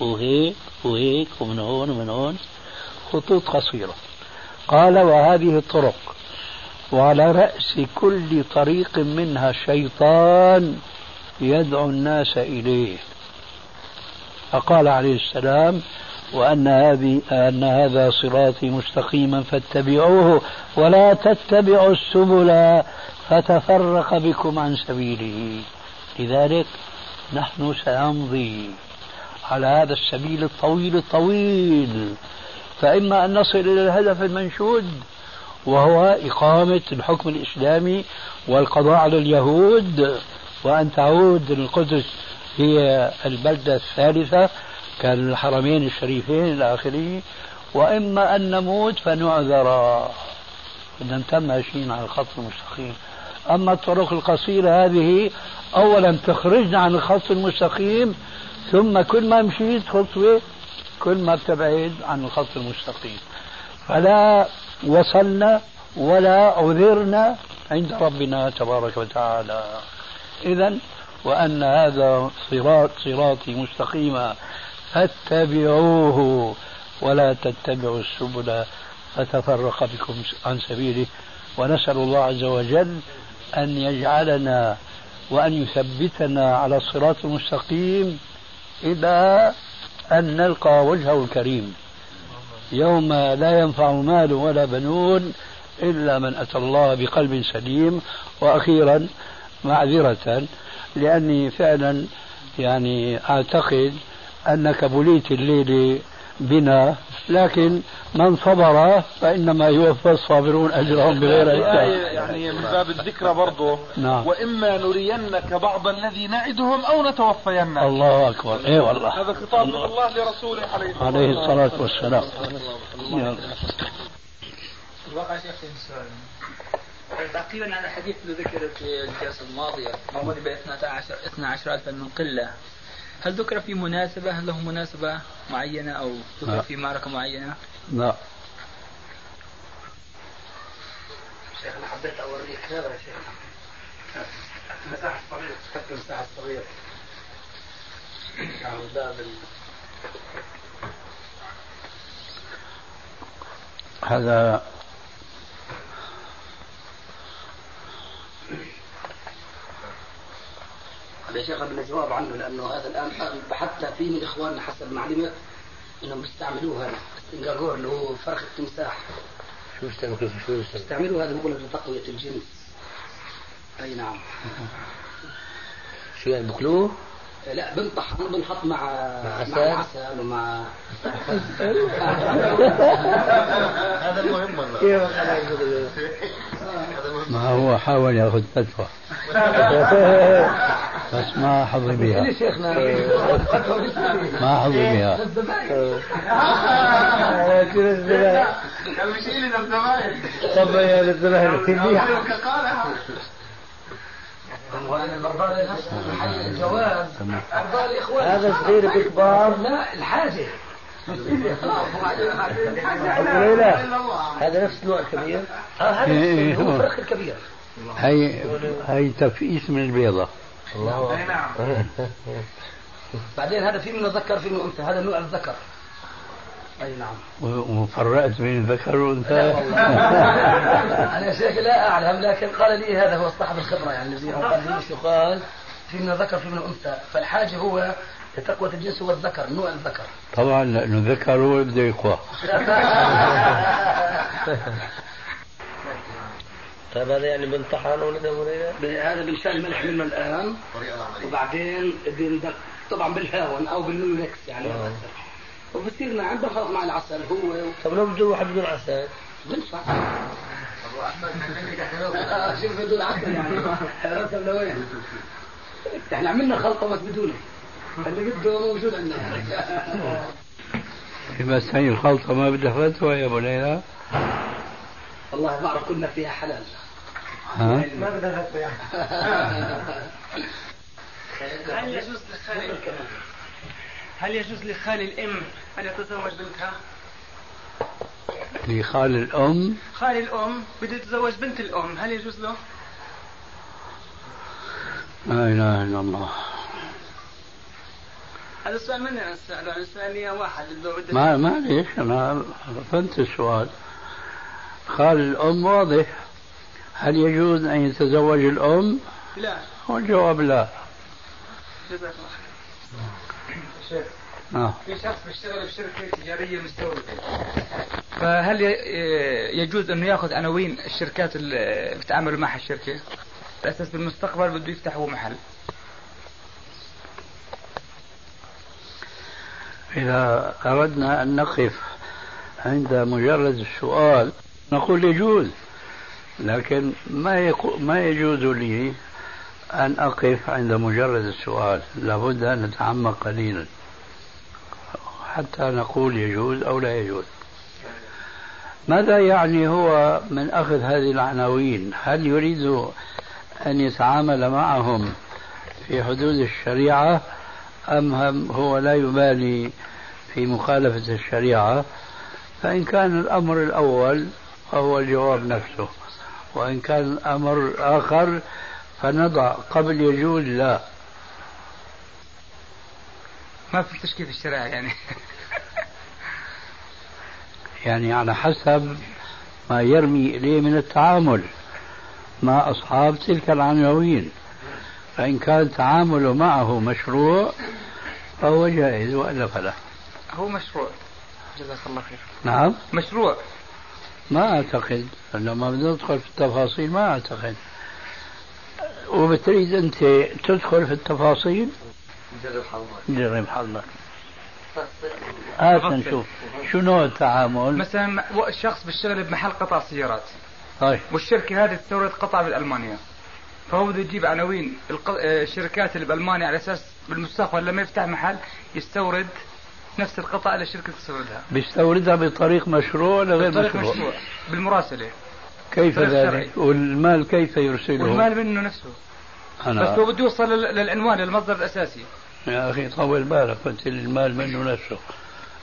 وهيك وهيك ومن هون ومن هون. خطوط قصيرة. قال وهذه الطرق. وعلى رأس كل طريق منها شيطان يدعو الناس إليه. فقال عليه السلام وأن هذه أن هذا صراطي مستقيما فاتبعوه ولا تتبعوا السبل فتفرق بكم عن سبيله. لذلك نحن سنمضي على هذا السبيل الطويل الطويل. فإما أن نصل إلى الهدف المنشود وهو إقامة الحكم الإسلامي والقضاء على اليهود وأن تعود القدس هي البلدة الثالثة كالحرمين الشريفين إلى آخره وإما أن نموت فنعذر. بدنا نتم ماشيين على الخط المستقيم. أما الطرق القصيرة هذه أولا تخرجنا عن الخط المستقيم ثم كل ما مشيت خطوة كل ما بتبعد عن الخط المستقيم. فلا وصلنا ولا عذرنا عند ربنا تبارك وتعالى. إذا وأن هذا صراط صراطي مستقيما. فاتبعوه ولا تتبعوا السبل فتفرق بكم عن سبيله. ونسأل الله عز وجل أن يجعلنا وأن يثبتنا على الصراط المستقيم إلى أن نلقى وجهه الكريم. يوم لا ينفع مال ولا بنون إلا من أتى الله بقلب سليم وأخيرا معذرة لأني فعلا يعني أعتقد أنك بليت الليلة بنا لكن من صبر فإنما يوفى الصابرون أجرهم بغير حساب. يعني من باب الذكرى برضه نعم. وإما نرينك بعض الذي نعدهم أو نتوفينك. الله أكبر. إيه والله. هذا خطاب من الله لرسوله عليه الصلاة, عليه الصلاة والسلام. الواقع شيخ سؤال تقريبا على الحديث اللي ذكر في الجلسة الماضية موجود ب 12 12 ألفا من قلة. هل ذكر في مناسبة؟ هل له مناسبة معينة أو ذكر في معركة معينة؟ لا. شيخ أنا حبيت أوريك. هذا يا شيخ. مساحة صغيرة حتى مساحة صغيرة على باب هذا يا شيخ قبل الجواب عنه لأنه هذا الآن بحثت فيه من إخواننا حسب معلومات إنهم بيستعملوه هذا. السنجاجور اللي هو فرخ التمساح. شو بيستعملوه شو بيستعملوه هذا لك لتقوية الجنس. أي نعم. شو يعني بكلوه؟ لا بنطحن بنحط مع عسل؟ مع عسل. ومع هذا المهم والله. ما هو حاول ياخذ فتوى بس ما حظي بها. شيخنا؟ ما حظي بها. كل الزمان كان بيشيل الزمان المرضى الجواز مرضى الإخوان هذا صغير بكبار لا الحاجة. لا هذا نفس النوع الكبير. آه، هذا إيه، هو. الفرخ الكبير. هي هي تفقيس من البيضة. الله. بعدين هذا في منه ذكر في منه أنثى. هذا نوع الذكر. أي نعم. وفرقت بين الذكر والأنثى أنا شيخ لا أعلم لكن قال لي هذا هو صاحب الخبرة يعني الذي قال لي شو قال في منه ذكر في منه انثى فالحاجة هو لتقوى الجنس هو الذكر نوع الذكر. طبعا لأنه الذكر هو اللي بده يقوى. *laughs* طيب هذا يعني بنطحن ولا ولا هذا بنشال الملح منه الآن. وبعدين بندق طبعا بالهاون أو بالنيولكس يعني. وبصير نعم بخلط مع العسل هو طب لو بده واحد بدون عسل؟ بنفع *laughs* شوف بدون عسل يعني. رسم لوين إحنا عملنا خلطة بس بدونه. اللي بده موجود عندنا. *laughs* بس هي الخلطة ما بدها فتوى يا أبو ليلى. والله بعرف كنا فيها حلال. ها؟ ما بدها فتوى. هل يجوز لخالي هل يجوز لخالي الأم أن يتزوج بنتها؟ لخال الأم؟ خالي الأم بده يتزوج بنت الأم هل يجوز له؟ لا إله إلا الله. هذا السؤال من أنا أسأله؟ أنا سألني واحد ما معليش أنا فهمت السؤال. خال الأم واضح. هل يجوز أن يتزوج الأم؟ لا. والجواب لا. جزاك الله خير. آه. في شخص بيشتغل في شركة تجارية مستوردة. فهل يجوز أنه يأخذ عناوين الشركات اللي بتعامل معها الشركة؟ على أساس بالمستقبل بده يفتح هو محل. إذا أردنا أن نقف عند مجرد السؤال نقول يجوز لكن ما يقو ما يجوز لي أن أقف عند مجرد السؤال. لابد أن نتعمق قليلا. حتى نقول يجوز أو لا يجوز. ماذا يعني هو من أخذ هذه العناوين؟ هل يريد أن يتعامل معهم في حدود الشريعة أم هم هو لا يبالي في مخالفة الشريعة؟ فإن كان الأمر الأول فهو الجواب نفسه وإن كان الأمر آخر فنضع قبل يجوز لا. ما في تشكيل الشريعة يعني. *laughs* يعني على حسب ما يرمي إليه من التعامل مع أصحاب تلك العناوين. فإن كان التعامل معه مشروع فهو جائز وإلا فلا. هو مشروع. جزاك الله خير. نعم. مشروع. ما أعتقد. لما بندخل في التفاصيل ما أعتقد. وبتريد أنت تدخل في التفاصيل؟ جرب حظك. جرب حظك. هات نشوف شو نوع التعامل؟ مثلا شخص بيشتغل بمحل قطع سيارات. طيب. والشركة هذه تستورد قطع بألمانيا فهو بده يجيب عناوين آه، الشركات اللي بألمانيا على أساس بالمستقبل لما يفتح محل يستورد نفس القطع اللي الشركة تستوردها. بيستوردها بطريق مشروع ولا غير بطريق مشروع؟ مشروع. بالمراسلة. كيف ذلك؟ والمال كيف يرسله؟ والمال منه نفسه. أنا بس هو بده يوصل لل- للعنوان للمصدر الأساسي. يا أخي طول بالك قلت المال منه نفسه.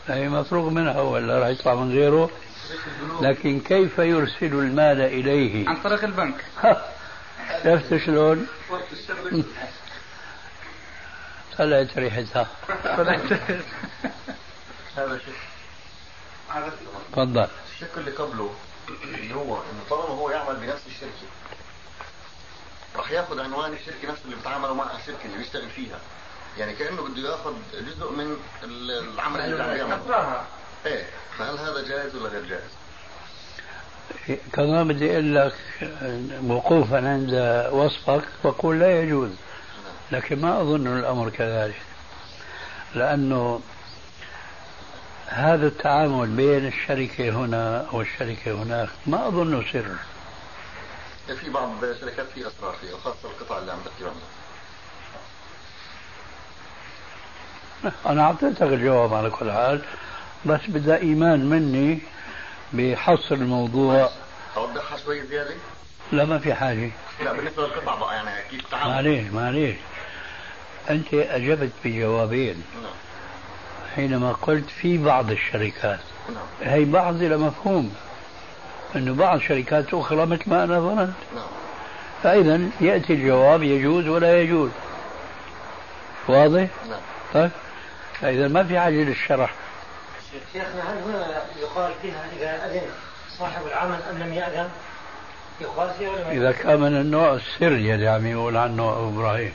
هي مفروغ منها ولا راح يطلع من غيره. لكن كيف يرسل المال إليه؟ عن طريق البنك. شفت شلون؟ طلعت ريحتها هذا شيء. هذا تفضل. الشق اللي قبله اللي هو انه طالما هو يعمل بنفس الشركة راح ياخذ عنوان الشركة نفسه اللي بتعاملوا معها الشركة اللي بيشتغل فيها. يعني كأنه بده ياخذ جزء من ال- العمل اللي عم يعمله. إيه. فهل هذا جائز ولا غير جائز؟ كمان بدي أقول لك وقوفا عند وصفك بقول لا يجوز لكن ما أظن الأمر كذلك لأنه هذا التعامل بين الشركة هنا والشركة هناك ما أظنه سر في بعض الشركات في أسرار فيها وخاصة القطع اللي عم عنها أنا أعطيتك الجواب على كل حال بس بدها إيمان مني بحصر الموضوع. أوضحها شوي زيادة؟ لا ما في حاجة. لا بالنسبة للقطع بقى يعني كيف تعامل؟ معليش معليش. أنت أجبت بجوابين. نعم. حينما قلت في بعض الشركات. نعم هي بعض إلى مفهوم. أنه بعض شركات أخرى مثل ما أنا ظننت. نعم فإذا يأتي الجواب يجوز ولا يجوز. واضح؟ نعم طيب. فإذا ما في حاجة للشرح شيخنا هل هنا يقال فيها إذا أذن صاحب العمل أم لم يأذن؟ يقال فيها ولا ما إذا كان من النوع السر يلي عم يقول عنه أبو إبراهيم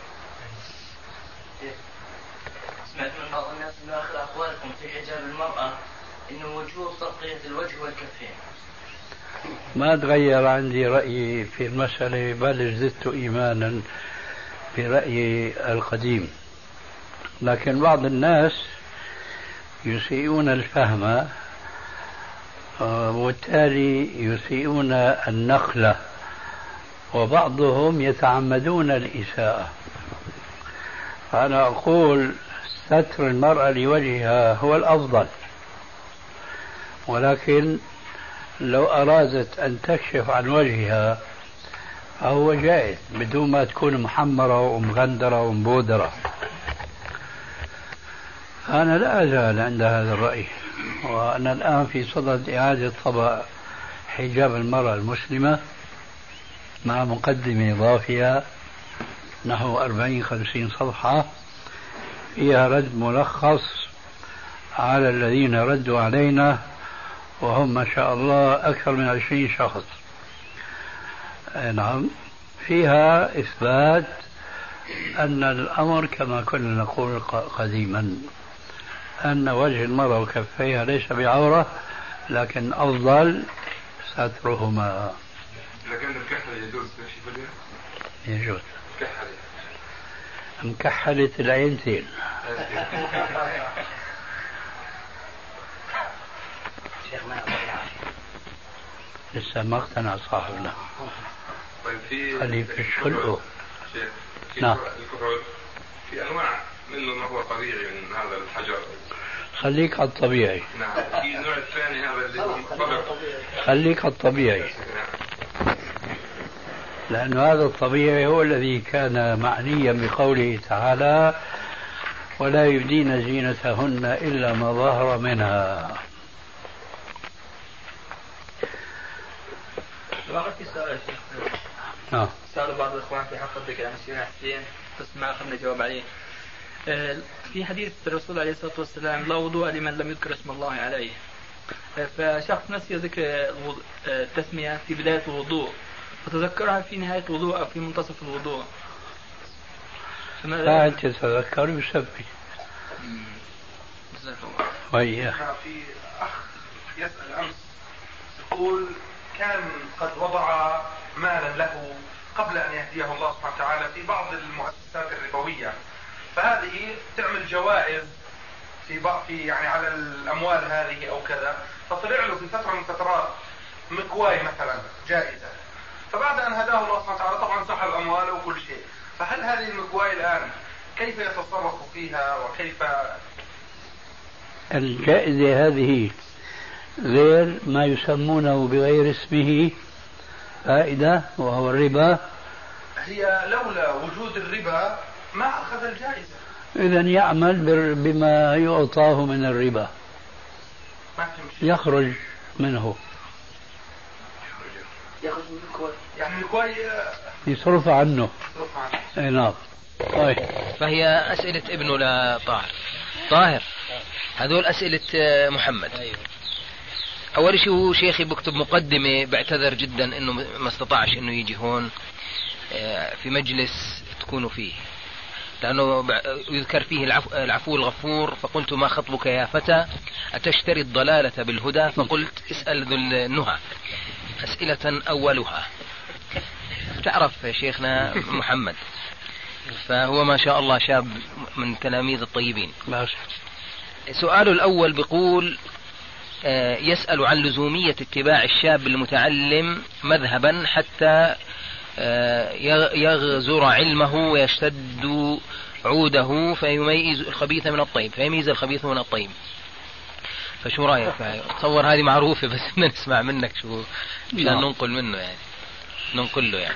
سمعت من بعض الناس من أقوالكم في حجاب المرأة أنه وجوب تغطية الوجه والكفين. ما تغير عندي رأيي في المسألة بل زدت إيمانا برأيي القديم. لكن بعض الناس يسيئون الفهم آه، وبالتالي يسيئون النقل وبعضهم يتعمدون الإساءة. فأنا أقول ستر المرأة لوجهها هو الأفضل. ولكن لو أرادت أن تكشف عن وجهها فهو جائز بدون ما تكون محمرة ومغندرة ومبودرة. أنا لا أزال عند هذا الرأي وأنا الآن في صدد إعادة طبع حجاب المرأة المسلمة مع مقدمة ضافية نحو أربعين خمسين صفحة. فيها رد ملخص على الذين ردوا علينا وهم ما شاء الله أكثر من عشرين شخص. نعم. فيها إثبات أن الأمر كما كنا نقول قديما أن وجه المرأة وكفيها ليس بعورة لكن أفضل سترهما. إذا كان الكحل يجوز يجوز. كحل. مكحلة العينتين. لسه ما اقتنع صاحبنا طيب في خليه في في نعم. الكحول في أنواع منه ما هو طبيعي من هذا الحجر. خليك على الطبيعي. نعم في النوع الثاني هذا اللي خليك على الطبيعي. لأن هذا الطبيعي هو الذي كان معنيا بقوله تعالى ولا يبدين زينتهن إلا ما ظهر منها. في سؤال يا شيخ. نعم سألوا بعض الإخوان في حق الذكر عن الشيخ حسين بس ما أخذنا جواب عليه. آه، في حديث الرسول عليه الصلاة والسلام لا وضوء لمن لم يذكر اسم الله عليه. آه، فشخص نسي ذكر آه، التسمية في بداية الوضوء. فتذكرها في نهاية الوضوء أو في منتصف الوضوء. فماذا- لا تتذكر يسبح جزاك الله. وإياه. في أخ يسأل أمس يقول كان قد وضع مالا له قبل أن يهديه الله سبحانه وتعالى في بعض المؤسسات الربوية. فهذه تعمل جوائز في بعض في يعني على الأموال هذه أو كذا فطلع له في فترة من الفترات مكواي مثلا جائزة. فبعد أن هداه الله سبحانه وتعالى طبعا سحب أمواله وكل شيء. فهل هذه المكواي الآن كيف يتصرف فيها وكيف الجائزة هذه غير ما يسمونه بغير اسمه فائدة وهو الربا؟ هي لولا وجود الربا ما أخذ الجائزة. إذا يعمل بما يعطاه من الربا. يخرج منه. ياخذ من الكوي يعني الكوي يصرف عنه. يصرف عنه. أي نعم. طيب. فهي أسئلة ابنه لطاهر طاهر. هذول أسئلة آه، محمد. أول شيء هو شيخي بكتب مقدمة بعتذر جدا إنه ما استطاعش إنه يجي هون آه، في مجلس تكونوا فيه. لأنه يذكر فيه العفو, العفو الغفور فقلت ما خطبك يا فتى؟ أتشتري الضلالة بالهدى؟ فقلت اسأل ذو النهى. أسئلة أولها. تعرف شيخنا محمد فهو ما شاء الله شاب من تلاميذ الطيبين. سؤاله الأول بيقول آه، يسأل عن لزومية اتباع الشاب المتعلم مذهبا حتى آه، يغزر علمه ويشتد عوده فيميز الخبيث من الطيب فيميز الخبيث من الطيب. فشو رأيك تصور هذه معروفة بس بدنا نسمع منك شو مشان نعم. ننقل منه يعني. ننقل له يعني.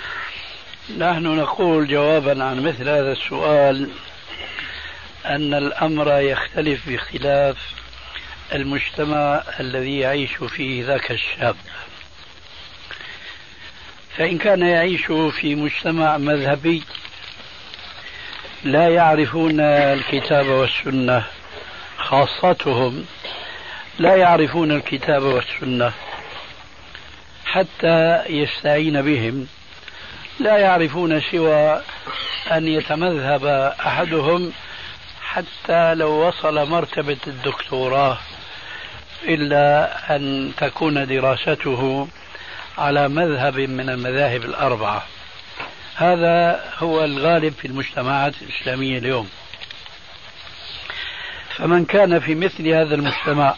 نحن نقول جوابا عن مثل هذا السؤال أن الأمر يختلف باختلاف المجتمع الذي يعيش فيه ذاك الشاب. فإن كان يعيش في مجتمع مذهبي لا يعرفون الكتاب والسنة خاصتهم لا يعرفون الكتاب والسنة حتى يستعين بهم. لا يعرفون سوى أن يتمذهب أحدهم حتى لو وصل مرتبة الدكتوراه إلا أن تكون دراسته على مذهب من المذاهب الأربعة. هذا هو الغالب في المجتمعات الإسلامية اليوم. فمن كان في مثل هذا المجتمع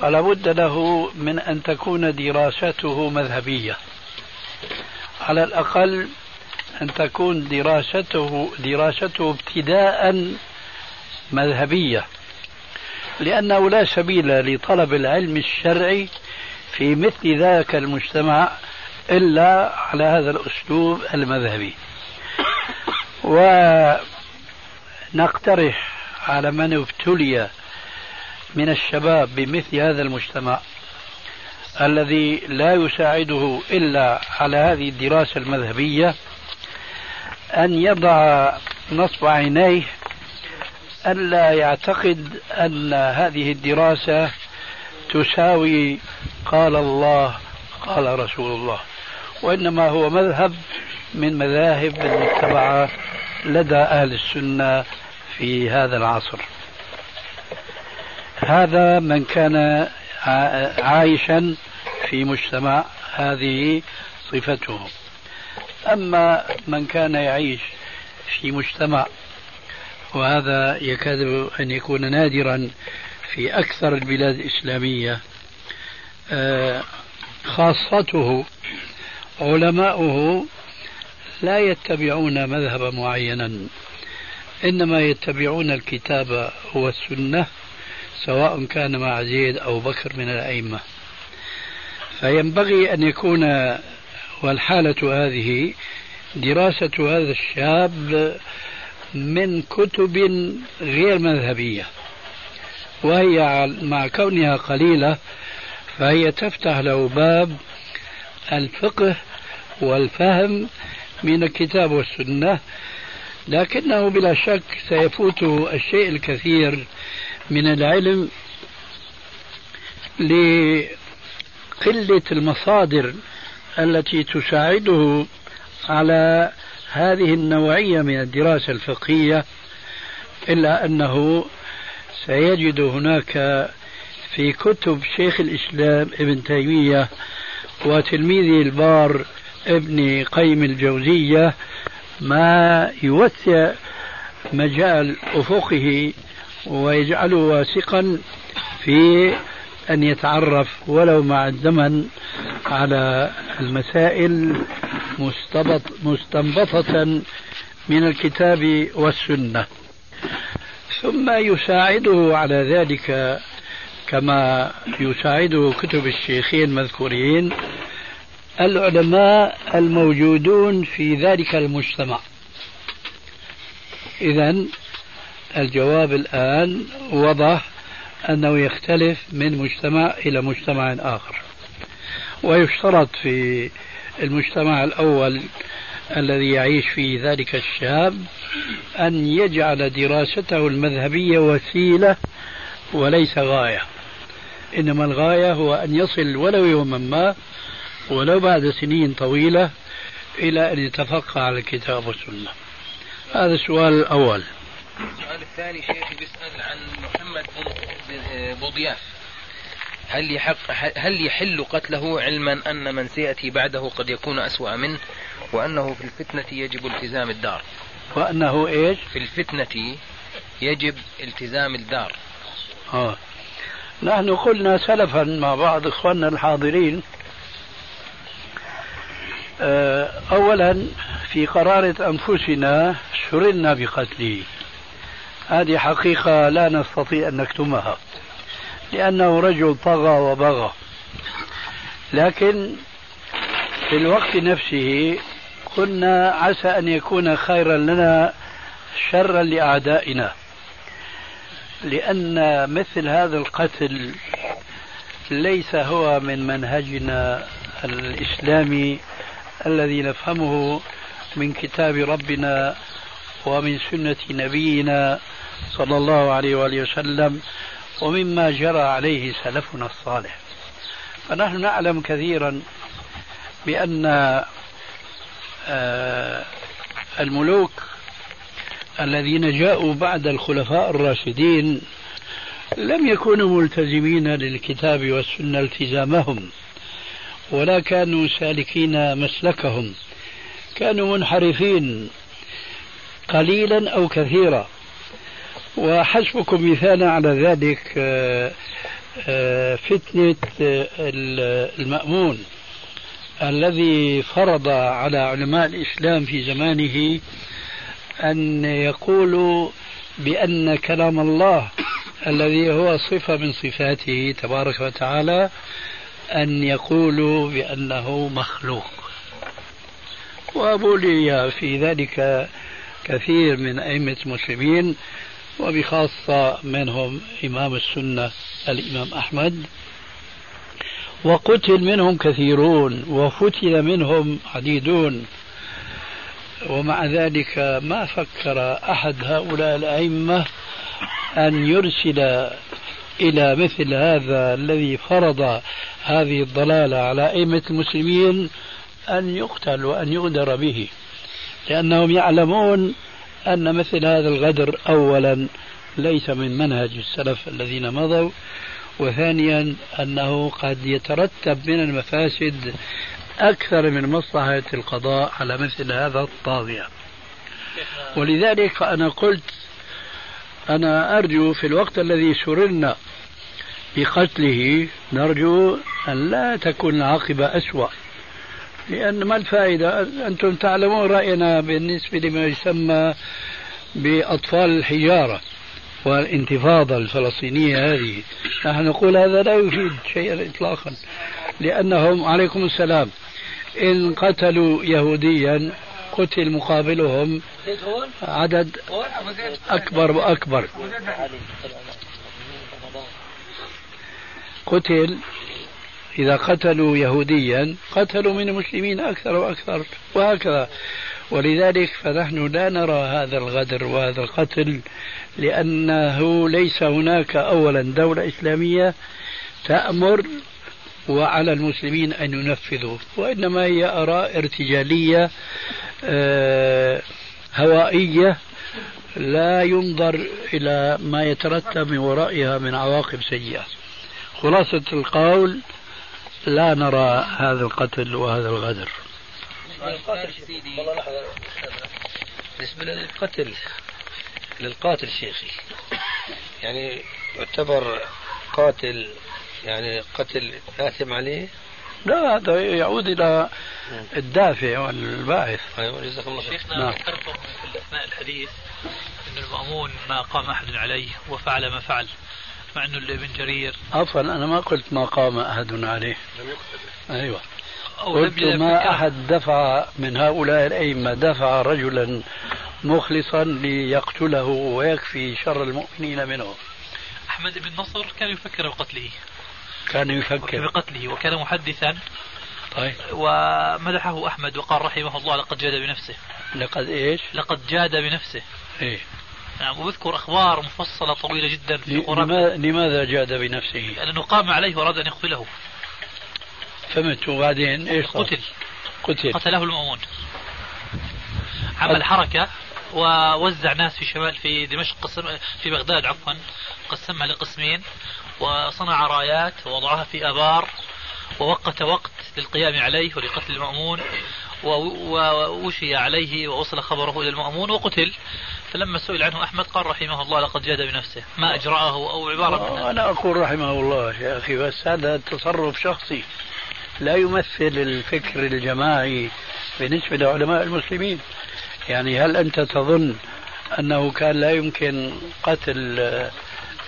فلا بد له من أن تكون دراسته مذهبية. على الأقل أن تكون دراسته دراسته ابتداء مذهبية. لأنه لا سبيل لطلب العلم الشرعي في مثل ذاك المجتمع إلا على هذا الأسلوب المذهبي. *coughs* ونقترح على من ابتلي من الشباب بمثل هذا المجتمع الذي لا يساعده إلا على هذه الدراسة المذهبية أن يضع نصب عينيه ألا يعتقد أن هذه الدراسة تساوي قال الله قال رسول الله. وإنما هو مذهب من مذاهب المتبعة لدى أهل السنة في هذا العصر. هذا من كان عايشا في مجتمع هذه صفته. أما من كان يعيش في مجتمع وهذا يكاد أن يكون نادرا في أكثر البلاد الإسلامية آه، خاصته علماؤه لا يتبعون مذهبا معينا إنما يتبعون الكتاب والسنة سواء كان مع زيد أو بكر من الأئمة. فينبغي أن يكون والحالة هذه دراسة هذا الشاب من كتب غير مذهبية وهي مع كونها قليلة فهي تفتح له باب الفقه والفهم من الكتاب والسنة لكنه بلا شك سيفوته الشيء الكثير من العلم لقلة المصادر التي تساعده على هذه النوعية من الدراسة الفقهية إلا أنه سيجد هناك في كتب شيخ الإسلام ابن تيمية وتلميذه البار ابن قيم الجوزية ما يوسع مجال أفقه ويجعله واثقا في أن يتعرف ولو مع الزمن على المسائل مستنبطة من الكتاب والسنة. ثم يساعده على ذلك كما يساعده كتب الشيخين المذكورين العلماء الموجودون في ذلك المجتمع. إذا الجواب الآن وضح أنه يختلف من مجتمع إلى مجتمع آخر. ويشترط في المجتمع الأول الذي يعيش فيه ذلك الشاب أن يجعل دراسته المذهبية وسيلة وليس غاية. إنما الغاية هو أن يصل ولو يوما ما ولو بعد سنين طويلة إلى أن يتفقه على الكتاب والسنة. هذا السؤال الأول. السؤال الثاني شيخي بيسأل عن محمد بوضياف. هل يحق هل يحل قتله علما أن من سيأتي بعده قد يكون أسوأ منه وأنه في الفتنة يجب التزام الدار؟ وأنه إيش؟ في الفتنة يجب التزام الدار. آه. نحن قلنا سلفا مع بعض إخواننا الحاضرين آه، أولا في قرارة أنفسنا سررنا بقتله. هذه حقيقة لا نستطيع أن نكتمها لأنه رجل طغى وبغى. لكن في الوقت نفسه قلنا عسى أن يكون خيرا لنا شرا لأعدائنا. لأن مثل هذا القتل ليس هو من منهجنا الإسلامي الذي نفهمه من كتاب ربنا ومن سنة نبينا صلى الله عليه وآله وسلم ومما جرى عليه سلفنا الصالح. فنحن نعلم كثيرا بأن آه، الملوك الذين جاءوا بعد الخلفاء الراشدين لم يكونوا ملتزمين للكتاب والسنة التزامهم ولا كانوا سالكين مسلكهم. كانوا منحرفين قليلا أو كثيرا. وحسبكم مثالا على ذلك آه، آه، فتنة آه، المأمون الذي فرض على علماء الإسلام في زمانه أن يقولوا بأن كلام الله الذي هو صفة من صفاته تبارك وتعالى أن يقولوا بأنه مخلوق. وبولي في ذلك كثير من أئمة المسلمين وبخاصة منهم إمام السنة الإمام أحمد. وقتل منهم كثيرون وفتن منهم عديدون. ومع ذلك ما فكر أحد هؤلاء الأئمة أن يرسل إلى مثل هذا الذي فرض هذه الضلالة على أئمة المسلمين أن يقتل وأن يغدر به. لأنهم يعلمون أن مثل هذا الغدر أولا ليس من منهج السلف الذين مضوا وثانيا أنه قد يترتب من المفاسد أكثر من مصلحة القضاء على مثل هذا الطاغية. ولذلك أنا قلت أنا أرجو في الوقت الذي سررنا بقتله نرجو أن لا تكون العاقبة أسوأ. لأن ما الفائدة؟ أنتم تعلمون رأينا بالنسبة لما يسمى بأطفال الحجارة والانتفاضة الفلسطينية هذه. نحن نقول هذا لا يفيد شيئا إطلاقا لأنهم عليكم السلام إن قتلوا يهوديا قتل مقابلهم عدد أكبر وأكبر. قتل إذا قتلوا يهوديا قتلوا من المسلمين أكثر وأكثر وهكذا. ولذلك فنحن لا نرى هذا الغدر وهذا القتل لأنه ليس هناك أولا دولة إسلامية تأمر وعلى المسلمين أن ينفذوا وإنما هي آراء ارتجالية آه، هوائية لا ينظر إلى ما يترتب من ورائها من عواقب سيئة. خلاصة القول لا نرى هذا القتل وهذا الغدر. بالنسبة للقتل للقاتل شيخي يعني يعتبر قاتل يعني قتل آثم عليه؟ لا هذا يعود إلى الدافع والباعث. أيوة جزاك الله خير. شيخنا نعم. ذكرتم في أثناء الحديث أن المأمون ما قام أحد عليه وفعل ما فعل. مع أنه ابن جرير. عفوا أنا ما قلت ما قام أحد عليه. لم يقتل أيوة. قلت ما أحد دفع من هؤلاء الأئمة دفع رجلا مخلصا ليقتله ويكفي شر المؤمنين منه. أحمد بن نصر كان يفكر بقتله. كان يفكر. بقتله وكان محدثا. طيب. ومدحه أحمد وقال رحمه الله لقد جاد بنفسه. لقد إيش؟ لقد جاد بنفسه. إيه. نعم ويذكر أخبار مفصلة طويلة جدا في لماذا, لماذا جاد بنفسه؟ لأنه قام عليه وأراد أن يقتله. فهمت وبعدين إيش قتل. قتل. قتله المأمون. عمل حركة ووزع ناس في شمال في دمشق قسم في بغداد عفوا قسمها لقسمين وصنع رايات ووضعها في آبار ووقت وقت للقيام عليه ولقتل المأمون ووشي عليه ووصل خبره إلى المأمون وقتل. فلما سئل عنه أحمد قال رحمه الله لقد جاد بنفسه. ما أجرأه أو عبارة من أنا أقول رحمه الله يا أخي بس هذا تصرف شخصي. لا يمثل الفكر الجماعي بالنسبة لعلماء المسلمين. يعني هل أنت تظن أنه كان لا يمكن قتل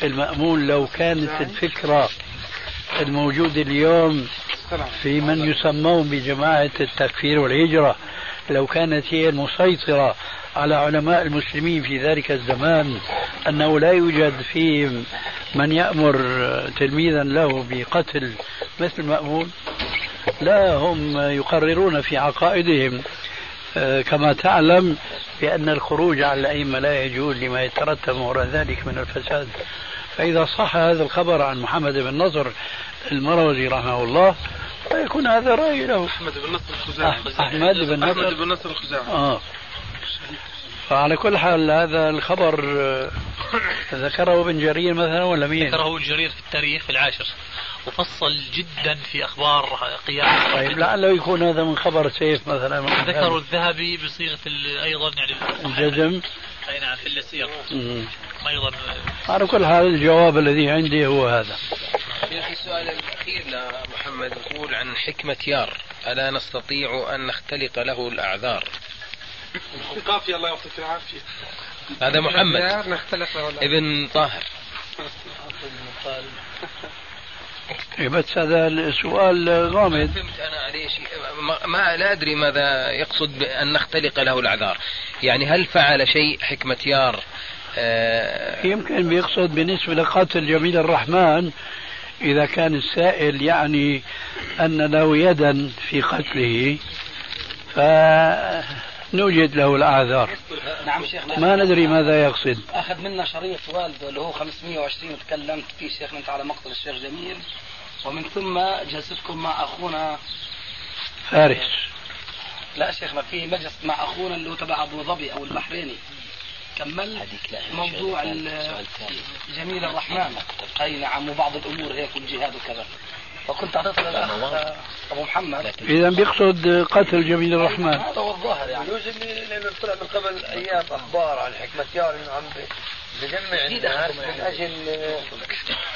المأمون لو كانت الفكرة الموجودة اليوم في من يسمون بجماعة التكفير والهجرة؟ لو كانت هي المسيطرة على علماء المسلمين في ذلك الزمان أنه لا يوجد فيهم من يأمر تلميذا له بقتل مثل مأمون لا هم يقررون في عقائدهم آه، كما تعلم بأن الخروج على الأئمة لا يجوز لما يترتب وراء ذلك من الفساد. فإذا صح هذا الخبر عن محمد بن نصر المروزي رحمه الله فيكون هذا رأي له. أحمد بن نصر الخزاعي. أحمد بن نصر. أحمد بن نصر الخزاعي. آه. فعلى كل حال هذا الخبر آه، ذكره ابن جرير مثلا ولا مين؟ ذكره ابن جرير في التاريخ في العاشر. وفصل جدا في أخبار قيام طيب لعله يكون هذا من خبر سيف مثلا. ذكروا الذهبي بصيغة أيضا يعني الجزم. اي نعم في السير. أيضا. على كل حال الجواب الذي عندي هو هذا. في السؤال الأخير لمحمد يقول عن حكمة يار ألا نستطيع أن نختلق له الأعذار؟ قافية الله يعطيك العافية. هذا محمد. ابن طاهر. إيه، بس هذا السؤال غامض. فهمت أنا عليه شيء ما, لا أدري ماذا يقصد بأن نختلق له الأعذار. يعني هل فعل شيء حكمة يار؟ آه يمكن بيقصد بالنسبة لقتل جميل الرحمن إذا كان السائل يعني أن له يدا في قتله ف نوجد له الأعذار نعم شيخنا. ما ندري ماذا يقصد. أخذ منا شريط والده اللي هو 520 وتكلمت فيه شيخنا أنت على مقتل الشيخ جميل. ومن ثم جلستكم مع أخونا. فارس. لا شيخنا في مجلس مع أخونا اللي هو تبع أبو ظبي أو البحريني. كمل موضوع جميل الرحمن. أي نعم وبعض الأمور هيك والجهاد وكذا. فكنت اعطيت للاخ أبو محمد. إذا بيقصد قتل جميل الرحمن. هذا هو الظاهر يعني. يجوز لأنه طلع من قبل أيام أخبار عن حكمة يار انه عم بجمع الناس من أجل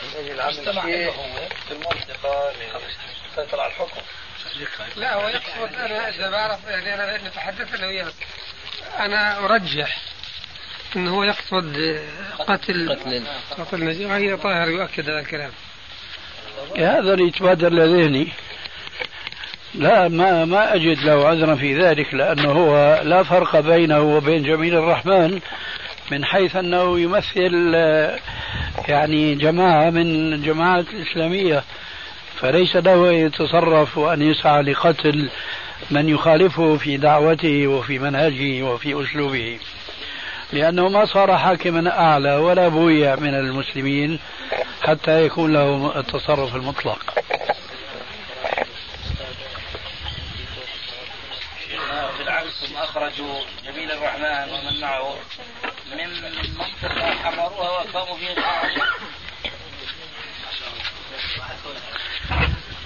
من أجل عمل شيء في المنطقة للسيطره على الحكم. لا هو يقصد أنا إذا بعرف يعني أنا لاني تحدثت أنا وياه أنا أرجح انه هو يقصد قتل قتل قتل نجيب هي طاهر يؤكد هذا الكلام. هذا اللي يتبادر لذهني. لا ما ما أجد له عذرا في ذلك لأنه هو لا فرق بينه وبين جميل الرحمن من حيث أنه يمثل يعني جماعة من الجماعات الإسلامية. فليس له أن يتصرف وأن يسعى لقتل من يخالفه في دعوته وفي منهجه وفي أسلوبه. لأنه ما صار حاكما أعلى ولا بويع من المسلمين حتى يكون له التصرف المطلق. بالعكس هم أخرجوا جميل الرحمن ومن معه. من منطقة حمروها وأقاموا فيها.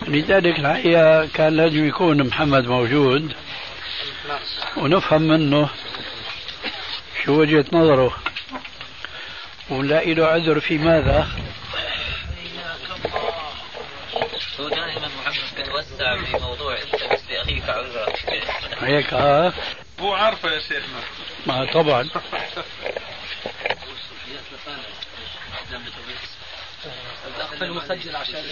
لذلك الحقيقة كان لازم يكون محمد موجود ونفهم منه شو وجهة نظره. ونلاقي له عذر في ماذا؟ هو دائما محمد بيتوسع في موضوع التمس لأخيك عذرا. هيك ها؟ هو عارفه يا شيخنا. ما طبعا. *laughs* المسجل عشان